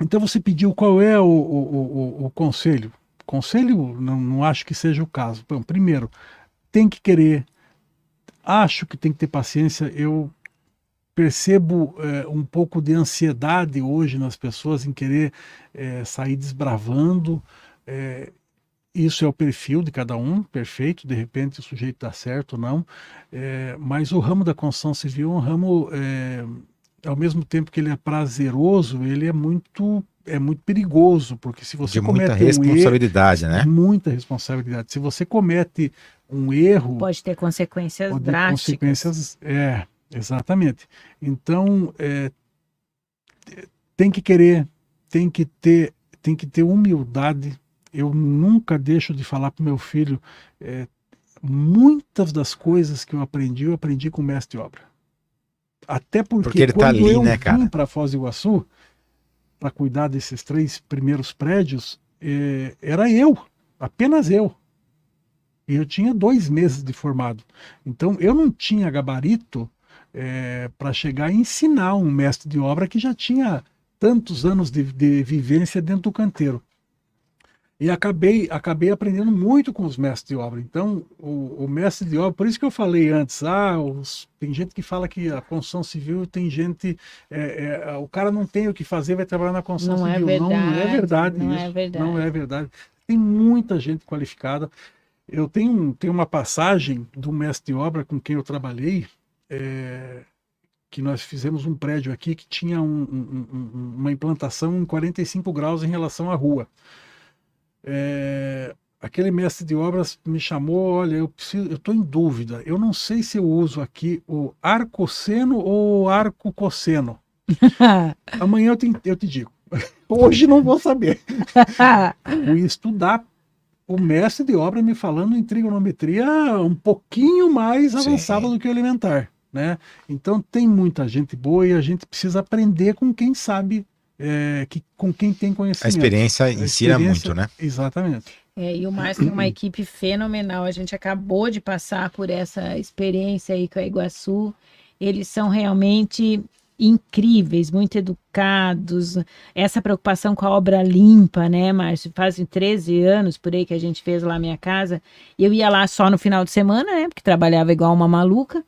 Então você pediu qual é o, o, o, o conselho. Conselho, não, não acho que seja o caso. Bom, primeiro, tem que querer. Acho que tem que ter paciência. Eu percebo é, um pouco de ansiedade hoje nas pessoas em querer é, sair desbravando. É, isso é o perfil de cada um, perfeito. De repente o sujeito dá certo ou não. mas o ramo da construção civil é um ramo, ao mesmo tempo que ele é prazeroso, ele é muito é muito perigoso, porque se você de comete muita responsabilidade, um erro, né? Muita responsabilidade. Se você comete um erro, pode ter consequências pode drásticas. Ter consequências, é, exatamente. Então, é, tem que querer, tem que ter, tem que ter humildade. Eu nunca deixo de falar para meu filho, é, muitas das coisas que eu aprendi, eu aprendi com o mestre de obra. Até porque, porque ele tá quando tá ali, eu né, cara? vim para Foz do Iguaçu, para cuidar desses três primeiros prédios é, era eu, apenas eu. E eu tinha dois meses de formado. Então eu não tinha gabarito é, para chegar e ensinar um mestre de obra que já tinha tantos anos de, de vivência dentro do canteiro. E acabei, acabei aprendendo muito com os mestres de obra. Então, o, o, mestre de obra, por isso que eu falei antes, ah, os, tem gente que fala que a construção civil tem gente, é, é, o cara não tem o que fazer, vai trabalhar na construção não é civil. É verdade, não, não é verdade não é isso. É verdade. Não é verdade. Tem muita gente qualificada. Eu tenho, tenho uma passagem do mestre de obra com quem eu trabalhei, é, que nós fizemos um prédio aqui que tinha um, um, uma implantação em 45 graus em relação à rua. É, aquele mestre de obras me chamou, olha, eu preciso, eu estou em dúvida, eu não sei se eu uso aqui o arco-seno ou o arco-cosseno. Amanhã eu te, eu te digo. Hoje não vou saber. Fui estudar o mestre de obra me falando em trigonometria um pouquinho mais avançada do que o elementar. Né? Então tem muita gente boa e a gente precisa aprender com quem sabe é, que, com quem tem conhecimento. A experiência ensina muito, né? Exatamente. É, e o Márcio tem uma equipe fenomenal. A gente acabou de passar por essa experiência aí com a Iguaçu. Eles são realmente incríveis, muito educados. Essa preocupação com a obra limpa, né, Márcio? Fazem 13 anos por aí que a gente fez lá minha casa. Eu ia lá só no final de semana, né? Porque trabalhava igual uma maluca.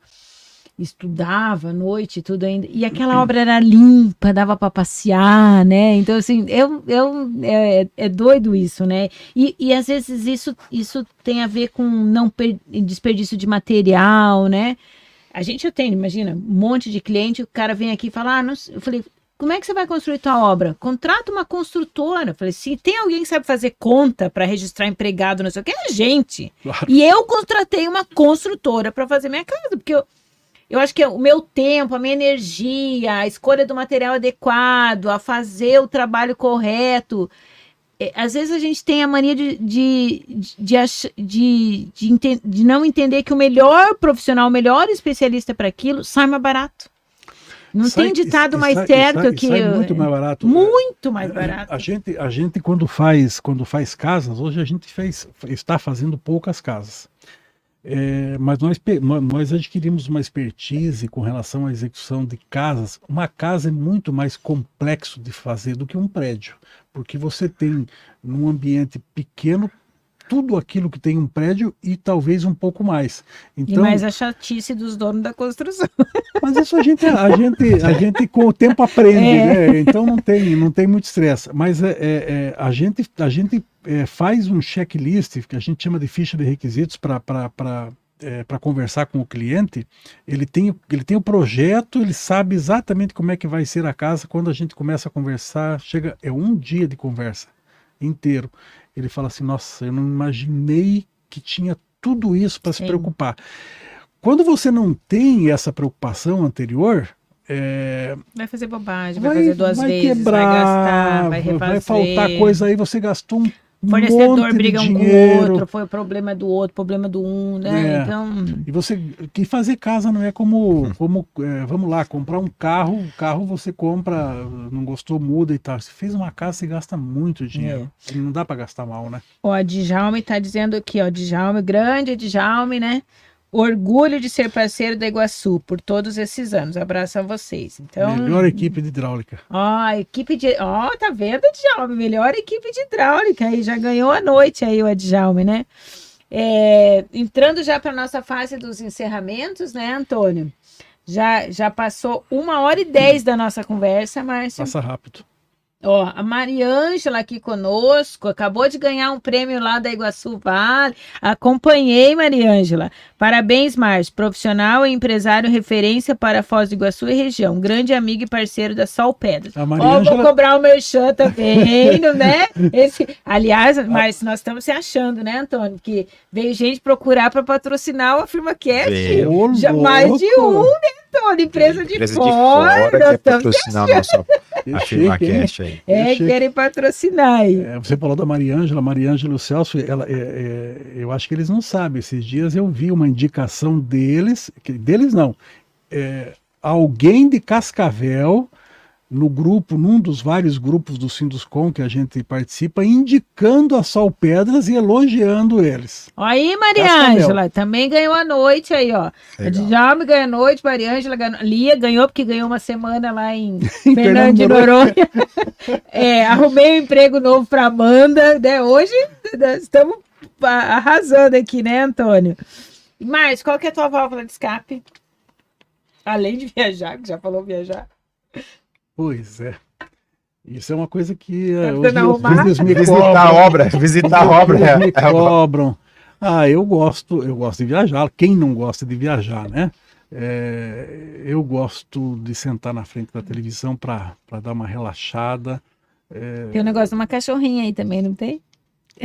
Estudava à noite tudo ainda. E aquela obra era limpa, dava para passear, né? Então, assim, eu, eu, é, é doido isso, né? E, e às vezes isso, isso tem a ver com não per, desperdício de material, né? A gente eu tenho, imagina, um monte de cliente, o cara vem aqui e fala, ah, não, eu falei, como é que você vai construir tua obra? Contrata uma construtora. Eu falei, se tem alguém que sabe fazer conta para registrar empregado, não sei o que, é a gente. Claro. E eu contratei uma construtora para fazer minha casa, porque eu, eu acho que o meu tempo, a minha energia, a escolha do material adequado, a fazer o trabalho correto. É, às vezes a gente tem a mania de, de, de, de, de, de não entender que o melhor profissional, o melhor especialista para aquilo sai mais barato. Não sai, tem ditado mais sai, certo sai, que. Sai muito mais barato. Muito mais barato. A gente, a gente quando faz quando faz casas, hoje a gente fez, está fazendo poucas casas. É, mas nós, nós adquirimos uma expertise com relação à execução de casas. Uma casa é muito mais complexo de fazer do que um prédio, porque você tem num ambiente pequeno tudo aquilo que tem um prédio e talvez um pouco mais. Então, e mais a chatice dos donos da construção. Mas isso a gente, a gente, a gente com o tempo aprende, é. né? Então não tem, não tem muito estresse. Mas é, é, é, a gente, a gente é, faz um checklist que a gente chama de ficha de requisitos para é, para conversar com o cliente, ele tem, ele tem o projeto, ele sabe exatamente como é que vai ser a casa. Quando a gente começa a conversar, chega é um dia de conversa inteiro ele fala assim: Nossa, eu não imaginei que tinha tudo isso para se preocupar. Quando você não tem essa preocupação anterior, é... Vai fazer bobagem, vai, vai fazer duas vai vezes, quebrar, vai gastar, vai refazer. Vai faltar coisa aí, você gastou um fornecedor briga um com o outro, foi o problema do outro, problema do um, né? É. Então. E você que fazer casa não é como, como é, vamos lá, comprar um carro, o carro você compra, não gostou, muda e tal. Você fez uma casa, você gasta muito dinheiro. É. Não dá para gastar mal, né? Ó, a Djalme tá dizendo aqui, ó, Djalme, grande Djalme, né? Orgulho de ser parceiro da Iguaçu por todos esses anos. Abraço a vocês. Então, melhor equipe de hidráulica. Ó, equipe de. Ó, tá vendo, Djalme? Melhor equipe de hidráulica. Aí já ganhou a noite aí o Djalme, né? É, entrando já para nossa fase dos encerramentos, né, Antônio? Já, já passou uma hora e dez da nossa conversa, Márcio. Passa rápido. Ó, a Mariângela aqui conosco, acabou de ganhar um prêmio lá da Iguaçu Vale. Acompanhei, Mariângela. Parabéns, Márcio. Profissional e empresário referência para Foz do Iguaçu e região. Grande amigo e parceiro da Sol Pedras. A Mariângela... Ó, vou cobrar o merchan também, né? Esse... Aliás, mas nós estamos se achando, né, Antônio? Que veio gente procurar para patrocinar o Afirma Cast. Já mais de um, né, Antônio? Empresa de empresa fora. De fora patrocinar nosso Afirma Cast aí. É, querem patrocinar aí. É, você falou da Mariângela, Mariângela e o Celso, ela, é, é, eu acho que eles não sabem. Esses dias eu vi uma indicação deles, que, deles não, é, alguém de Cascavel no grupo, num dos vários grupos do Sinduscom que a gente participa, indicando a Sol Pedras e elogiando eles. Aí, Mariângela, também ganhou a noite aí, ó. Legal. A Djalme ganhou a noite, Mariângela ganhou, Lia ganhou porque ganhou uma semana lá em Fernando de Noronha. é, arrumei um emprego novo para Amanda, né? Hoje né, estamos arrasando aqui, né, Antônio? Mas qual que é a tua válvula de escape? Além de viajar, que já falou viajar. Pois é. Isso é uma coisa que uh, os, me visitar cobram. a obra, visitar a obra. É, me é cobram. Ah, eu gosto, eu gosto de viajar. Quem não gosta de viajar, né? É, eu gosto de sentar na frente da televisão para dar uma relaxada. É... Tem um negócio de uma cachorrinha aí também, não tem?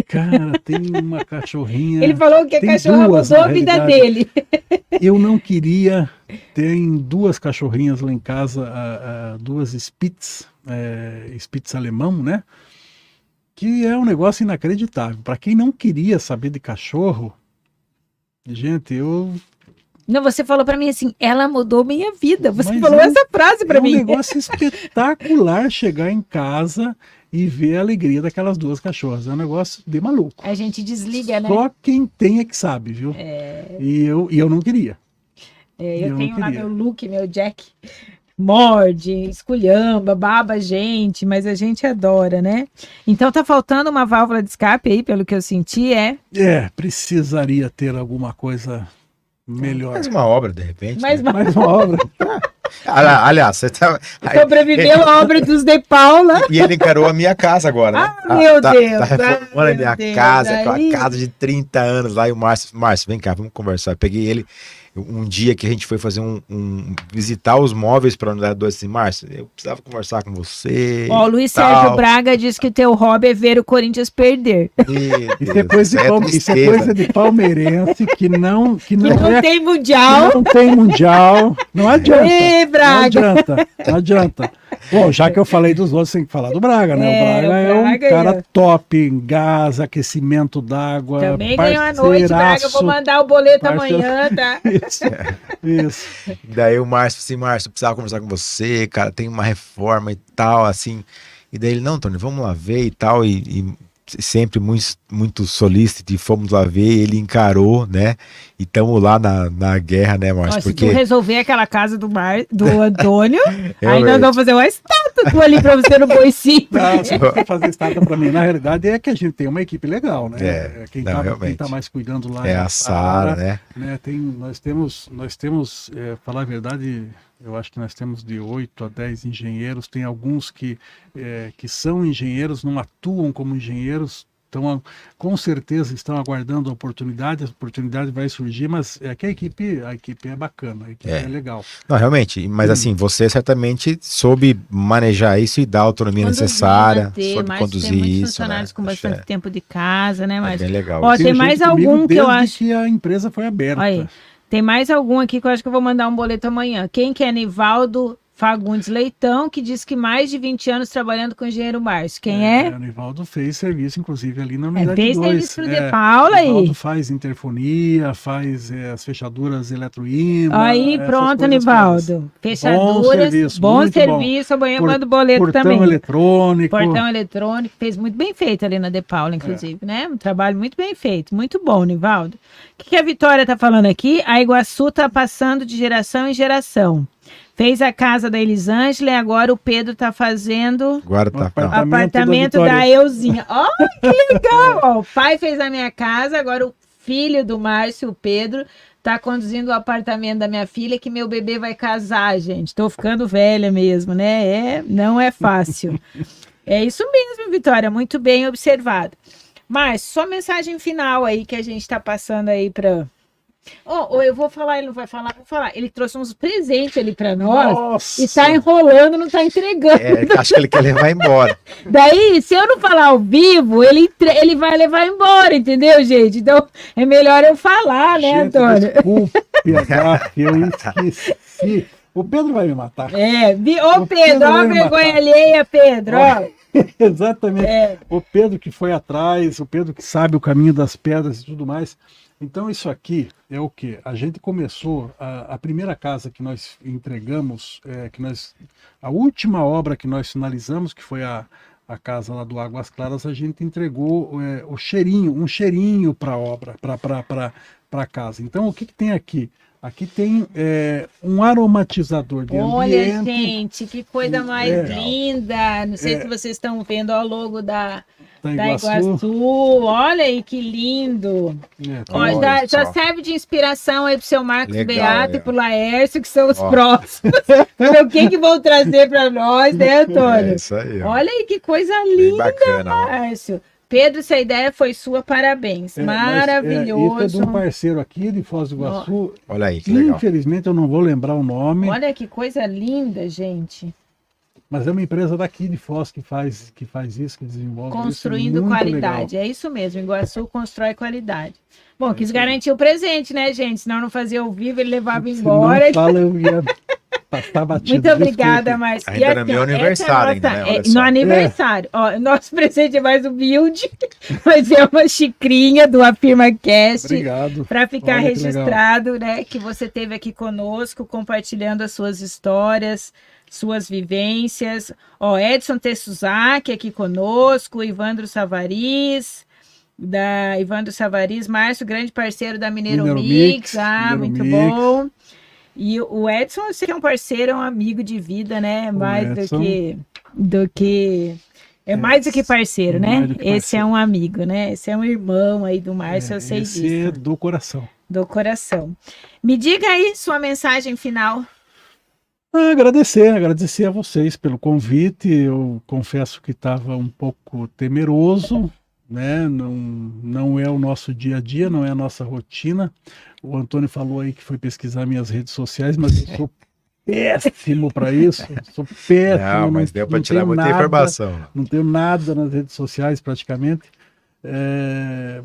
Cara, tem uma cachorrinha. Ele falou que a cachorra duas, mudou a vida dele. Eu não queria. Tem duas cachorrinhas lá em casa, duas Spitz, é, Spitz alemão, né? Que é um negócio inacreditável. Para quem não queria saber de cachorro, gente, eu não, você falou para mim assim, ela mudou minha vida. Você Mas falou é, essa frase para é mim. É um negócio espetacular chegar em casa e ver a alegria daquelas duas cachorras. É um negócio de maluco. A gente desliga, né? Só quem tem é que sabe, viu? É... E, eu, e eu não queria. É, eu, eu tenho lá meu Luke, meu Jack. Morde, esculhamba, baba a gente, mas a gente adora, né? Então tá faltando uma válvula de escape aí, pelo que eu senti, é? É, precisaria ter alguma coisa melhor. Mais uma obra, de repente. Mas né? Mais uma obra. Ali- Aliás, você tá. sobreviveu a obra dos De Paula. E ele encarou a minha casa agora, né? Ah, meu tá, Deus, Tá reformando a minha Deus, casa, aquela aí- casa de 30 anos lá. E o Márcio, Márcio, vem cá, vamos conversar. Eu peguei ele um dia que a gente foi fazer um. um- visitar os móveis para a unidade 2 assim, Márcio, eu precisava conversar com você. Ó, o Luiz tal. Sérgio Braga diz que o teu hobby é ver o Corinthians perder. Isso é coisa de, é palme- isso é tristeza. coisa de palmeirense que não, que Que não, não é, tem que mundial. não tem mundial. Não adianta. Ê, Não Braga. adianta, não adianta. Bom, já que eu falei dos outros, tem que falar do Braga, né? É, o Braga é, o Braga um cara é. top em gás, aquecimento d'água. Também ganhou a noite, Braga. Eu vou mandar o boleto Parceiro. amanhã, tá? Isso, isso. Daí o Márcio assim, Márcio, precisava conversar com você, cara, tem uma reforma e tal, assim. E daí ele, não, Tony, vamos lá ver e tal. E, e sempre muito, muito solícito, e fomos lá ver, ele encarou, né? E estamos lá na, na guerra, né, Márcio? Ó, se Porque tu resolver aquela casa do, Mar... do Antônio, aí Realmente. nós vamos fazer uma estátua tua ali pra você no boicinho. Não, fazer estátua pra mim. Na realidade é que a gente tem uma equipe legal, né? É, quem, não, tá, quem tá mais cuidando lá é a Sara, né? né? Tem, nós temos, nós temos, é, falar a verdade, eu acho que nós temos de 8 a 10 engenheiros, tem alguns que, é, que são engenheiros, não atuam como engenheiros, então com certeza estão aguardando a oportunidade, a oportunidade vai surgir, mas é que a equipe, a equipe é bacana, a equipe é, É. legal. Não, realmente, mas Hum. assim, você certamente soube manejar isso e dar a autonomia Conduzir, necessária, manter, soube mas conduzir tem muitos isso, né? funcionários com Acho bastante é- tempo de casa, né? é Mas bem legal. Ó, tem gente mais algum que eu acho- que a empresa foi aberta. Aí. Tem mais algum aqui que eu acho que eu vou mandar um boleto amanhã. Quem que é Nivaldo Fagundes Leitão, que diz que mais de 20 anos trabalhando com o engenheiro Márcio. Quem é? O Nivaldo fez serviço, inclusive, ali na É, unidade fez 2. serviço pro É, De Paula aí. Nivaldo faz interfonia, faz é, as fechaduras eletroímã. Aí, essas pronto, Nivaldo. Fechaduras. Bom serviço, bom serviço. Amanhã Por- mando boleto Portão também. eletrônico. Portão eletrônico, fez muito bem feito ali na De Paula, inclusive, né? Um trabalho muito bem feito, muito bom, Nivaldo. O que, que a Vitória tá falando aqui? A Iguaçu tá passando de geração em geração. Fez a casa da Elisângela e agora o Pedro tá fazendo Agora No tá. apartamento. apartamento da da. Euzinha. Ó, que legal! Ó, o pai fez a minha casa, agora o filho do Márcio, o Pedro, tá conduzindo o apartamento da minha filha, que meu bebê vai casar, gente. Tô ficando velha mesmo, né? É, não é fácil. é isso mesmo, Vitória, muito bem observado. Mas só mensagem final aí que a gente tá passando aí para Oh, eu vou falar, ele não vai falar, vou falar. Ele trouxe uns presentes ali para nós Nossa! e tá enrolando, não tá entregando. É, acho que ele quer levar embora. Daí, se eu não falar ao vivo, ele, entre- ele vai levar embora, entendeu, gente? Então, é melhor eu falar, né, Gente, Antônio? Desculpe, eu esqueci. O Pedro vai me matar. É, vi... ô O Pedro, Pedro ó vergonha alheia, Pedro, ó. Exatamente. É, O Pedro que foi atrás, o Pedro que sabe o caminho das pedras e tudo mais. Então isso aqui é o que? A gente começou, a, a primeira casa que nós entregamos, é, que nós, a última obra que nós finalizamos, que foi a, a casa lá do Águas Claras, a gente entregou é, o cheirinho, um cheirinho para a obra, para a casa. Então o que, que tem aqui? Aqui tem é, um aromatizador de olha, ambiente. gente, que coisa mais É. linda. Não sei É. se vocês estão vendo ó, o logo da, da da Iguaçu. Iguaçu. Olha aí que lindo. É, tá Ó, já, já serve de inspiração aí pro seu Marcos Legal, Beato é. e pro Laércio, que são os Ó. próximos. O que, que vão trazer para nós, né, É Antônio? isso aí, ó. Olha aí que coisa Bem linda, bacana. ó. Pedro, essa ideia foi sua, parabéns. É, mas, é, Maravilhoso. isso é de um parceiro aqui de Foz do Iguaçu. Olha aí, que legal. Infelizmente eu não vou lembrar o nome, Olha que coisa linda, gente. mas é uma empresa daqui de Foz que faz, que faz isso, que desenvolve isso. é Construindo qualidade. É isso mesmo. Iguaçu constrói qualidade. Bom, quis garantir o presente, né, gente? Senão não fazia ao vivo, ele levava. Se embora. não fala, eu ia passar batido. Muito obrigada. Márcio. Ainda E no aqui, meu aniversário é ainda, nossa- né? É, no aniversário. Ó, nosso presente é mais humilde, mas é uma xicrinha do Afirma Cast. Obrigado. Para ficar Olha que registrado, né, que você teve aqui conosco, compartilhando as suas histórias, suas vivências. Ó, Edson Tessuzaki aqui conosco, Ivandro Savariz, da Ivandro Savariz, Márcio, grande parceiro da Mineiro, Mineiro Mix. Mix, Ah, Mineiro muito Mix. bom. E o Edson, você que é um parceiro, é um amigo de vida, né? Mais do que do que é É, mais do que parceiro, né? mais do que Esse é parceiro. um amigo, né? Esse é um irmão aí do Márcio, É, eu sei esse disso. é do coração. do coração. Me diga aí sua mensagem final. Ah, agradecer, agradecer a vocês pelo convite. Eu confesso que estava um pouco temeroso, né? Não, não é o nosso dia a dia, não é a nossa rotina. O Antônio falou aí que foi pesquisar minhas redes sociais, mas eu sou péssimo para isso. Sou péssimo. Não, mas não, deu para tirar muita nada, informação. Não tenho nada nas redes sociais praticamente. É,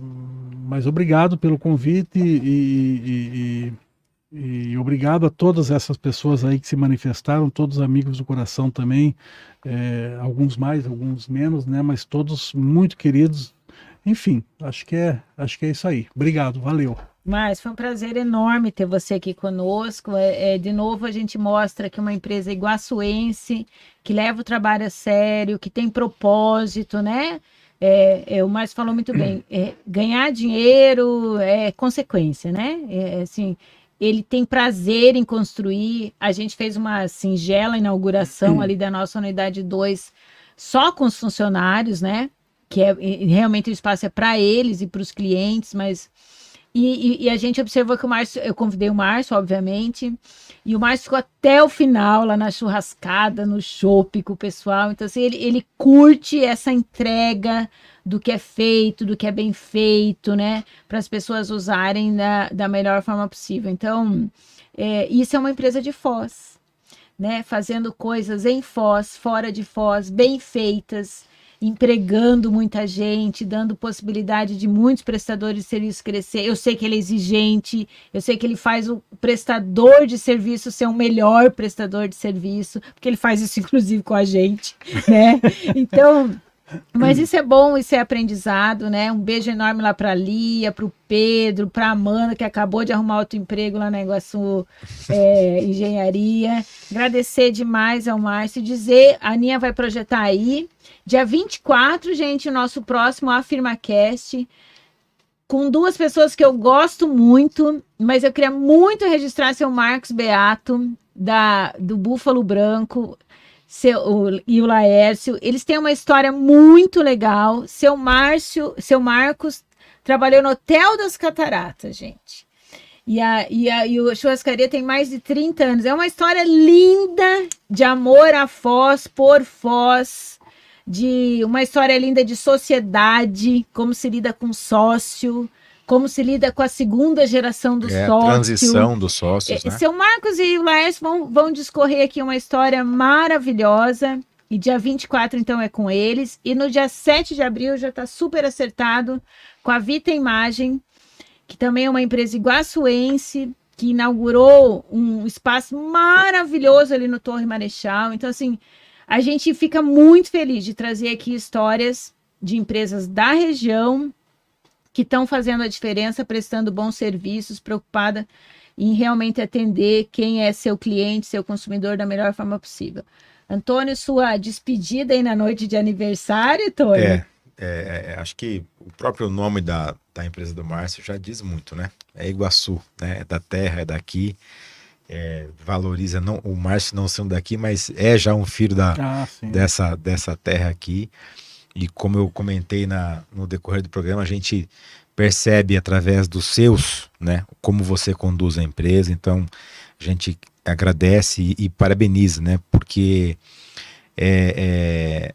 mas obrigado pelo convite e, e- e- e obrigado a todas essas pessoas aí que se manifestaram, todos amigos do coração também, é, alguns mais, alguns menos, né? Mas todos muito queridos. Enfim, acho que é, acho que é isso aí. Obrigado, valeu. Mas foi um prazer enorme ter você aqui conosco. É, é, de novo, a gente mostra que uma empresa iguaçuense, que leva o trabalho a sério, que tem propósito, né? É, é, o Márcio falou muito bem. é, ganhar dinheiro é consequência, né? É, assim, ele tem prazer em construir. A gente fez uma singela inauguração ali da nossa unidade 2 só com os funcionários, né? Que é, realmente o espaço é para eles e para os clientes, mas e, e- e a gente observou que o Márcio, eu convidei o Márcio, obviamente, e o Márcio ficou até o final lá na churrascada, no chopp com o pessoal. Então, assim, ele, ele curte essa entrega do que é feito, do que é bem feito, né? Para as pessoas usarem da, da melhor forma possível. Então, é, isso é uma empresa de Foz, né? Fazendo coisas em Foz, fora de Foz, bem feitas empregando muita gente, dando possibilidade de muitos prestadores de serviço crescer. Eu sei que ele é exigente, eu sei que ele faz o prestador de serviço ser um melhor prestador de serviço, porque ele faz isso inclusive com a gente, né? Então, mas isso é bom, isso é aprendizado, né? Um beijo enorme lá para Lia, para o Pedro, para Amanda, que acabou de arrumar outro emprego lá na Iguaçu é, Engenharia. Agradecer demais ao Márcio dizer, a Aninha vai projetar aí. Dia 24, gente, o nosso próximo AfirmaCast, com duas pessoas que eu gosto muito, mas eu queria muito registrar seu Marcos Beato, da, do Búfalo Branco, seu, o, e o Laércio. Eles têm uma história muito legal. Seu Márcio, seu Marcos trabalhou no Hotel das Cataratas, gente. E a, e a, e a churrascaria tem mais de 30 anos. É uma história linda de amor a Foz, por Foz, de uma história linda de sociedade, como se lida com sócio, como se lida com a segunda geração do É a sócio. transição dos sócios, É, né? Seu Marcos e o Laércio vão, vão discorrer aqui uma história maravilhosa. E dia 24, então, é com eles. E no dia 7 de abril já está super acertado com a Vita Imagem, que também é uma empresa iguaçuense, que inaugurou um espaço maravilhoso ali no Torre Marechal. Então, assim, a gente fica muito feliz de trazer aqui histórias de empresas da região que estão fazendo a diferença, prestando bons serviços, preocupada em realmente atender quem é seu cliente, seu consumidor da melhor forma possível. Antônio, sua despedida aí na noite de aniversário, Tony? É, é, é, acho que o próprio nome da, da empresa do Márcio já diz muito, né? É Iguaçu, né? É da terra, é daqui. é, valoriza não, o Márcio não sendo daqui, mas é já um filho da, Ah, dessa, dessa terra aqui. E como eu comentei na, no decorrer do programa, a gente percebe através dos seus, né, como você conduz a empresa. Então, a gente agradece e, e parabeniza, né, porque é, é,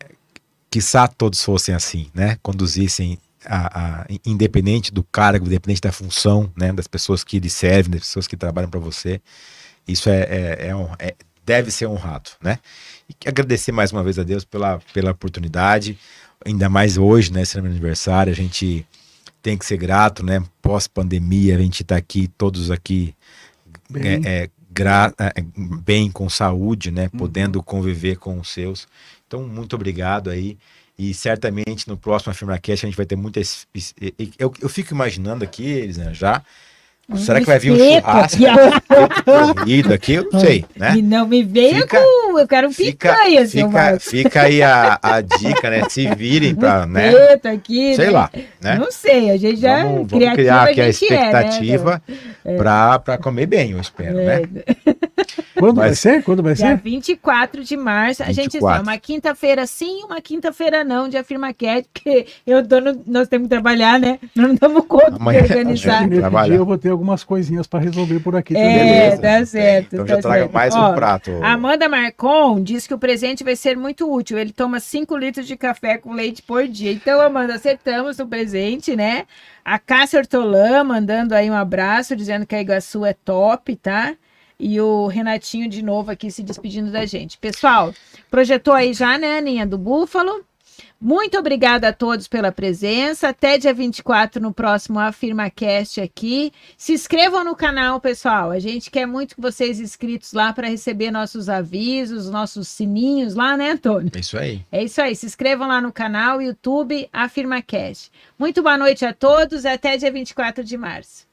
quiçá todos fossem assim, né, conduzissem a, a- independente do cargo, independente da função, né, das pessoas que lhe servem, das pessoas que trabalham para você. Isso é, é, é hon- é- deve ser honrado, né? E agradecer mais uma vez a Deus pela, pela oportunidade, ainda mais hoje, né, sendo meu aniversário, a gente tem que ser grato, né? Pós-pandemia, a gente está aqui, todos aqui Bem. é, é, gra- é, bem, com saúde, né? Uhum. Podendo conviver com os seus. Então, muito obrigado aí. E certamente no próximo AfirmaCast a gente vai ter muitas. Eu, eu fico imaginando aqui, Elisana, já. Será que vai vir um churrasco corrido aqui? Eu não sei, né? E não me venha Fica- com. Eu quero Fica, picanha, fica, Marcos. fica aí a, a dica, né? Se virem para, né? Aqui, Sei né? lá, né? Não sei, a gente já Vamos, vamos criativa criar aqui a gente é, né? expectativa para comer bem, eu espero, né? É. Quando vai Mas- ser? Quando vai Dia ser? 24 de março. A gente, 24. uma quinta-feira sim, uma quinta-feira não, de AfirmaCast, porque eu tô no- nós temos que trabalhar, né? Nós não damos conta Amanhã- de organizar. dia eu vou ter algumas coisinhas para resolver por aqui É, também. tá certo. Então tá já traga certo. mais Ó, um prato. Amanda Marcon diz que o presente vai ser muito útil. Ele toma 5 litros de café com leite por dia. Então, Amanda, acertamos o presente, né? A Cássia Hortolã mandando aí um abraço, dizendo que a Iguaçu é top, tá? E o Renatinho de novo aqui se despedindo da gente. Pessoal, projetou aí já, né, Aninha do Búfalo? Muito obrigada a todos pela presença. Até dia 24 no próximo AfirmaCast aqui. Se inscrevam no canal, pessoal. A gente quer muito que vocês inscritos lá para receber nossos avisos, nossos sininhos lá, né, Antônio? É isso aí. É isso aí. Se inscrevam lá no canal YouTube AfirmaCast. Muito boa noite a todos. Até dia 24 de março.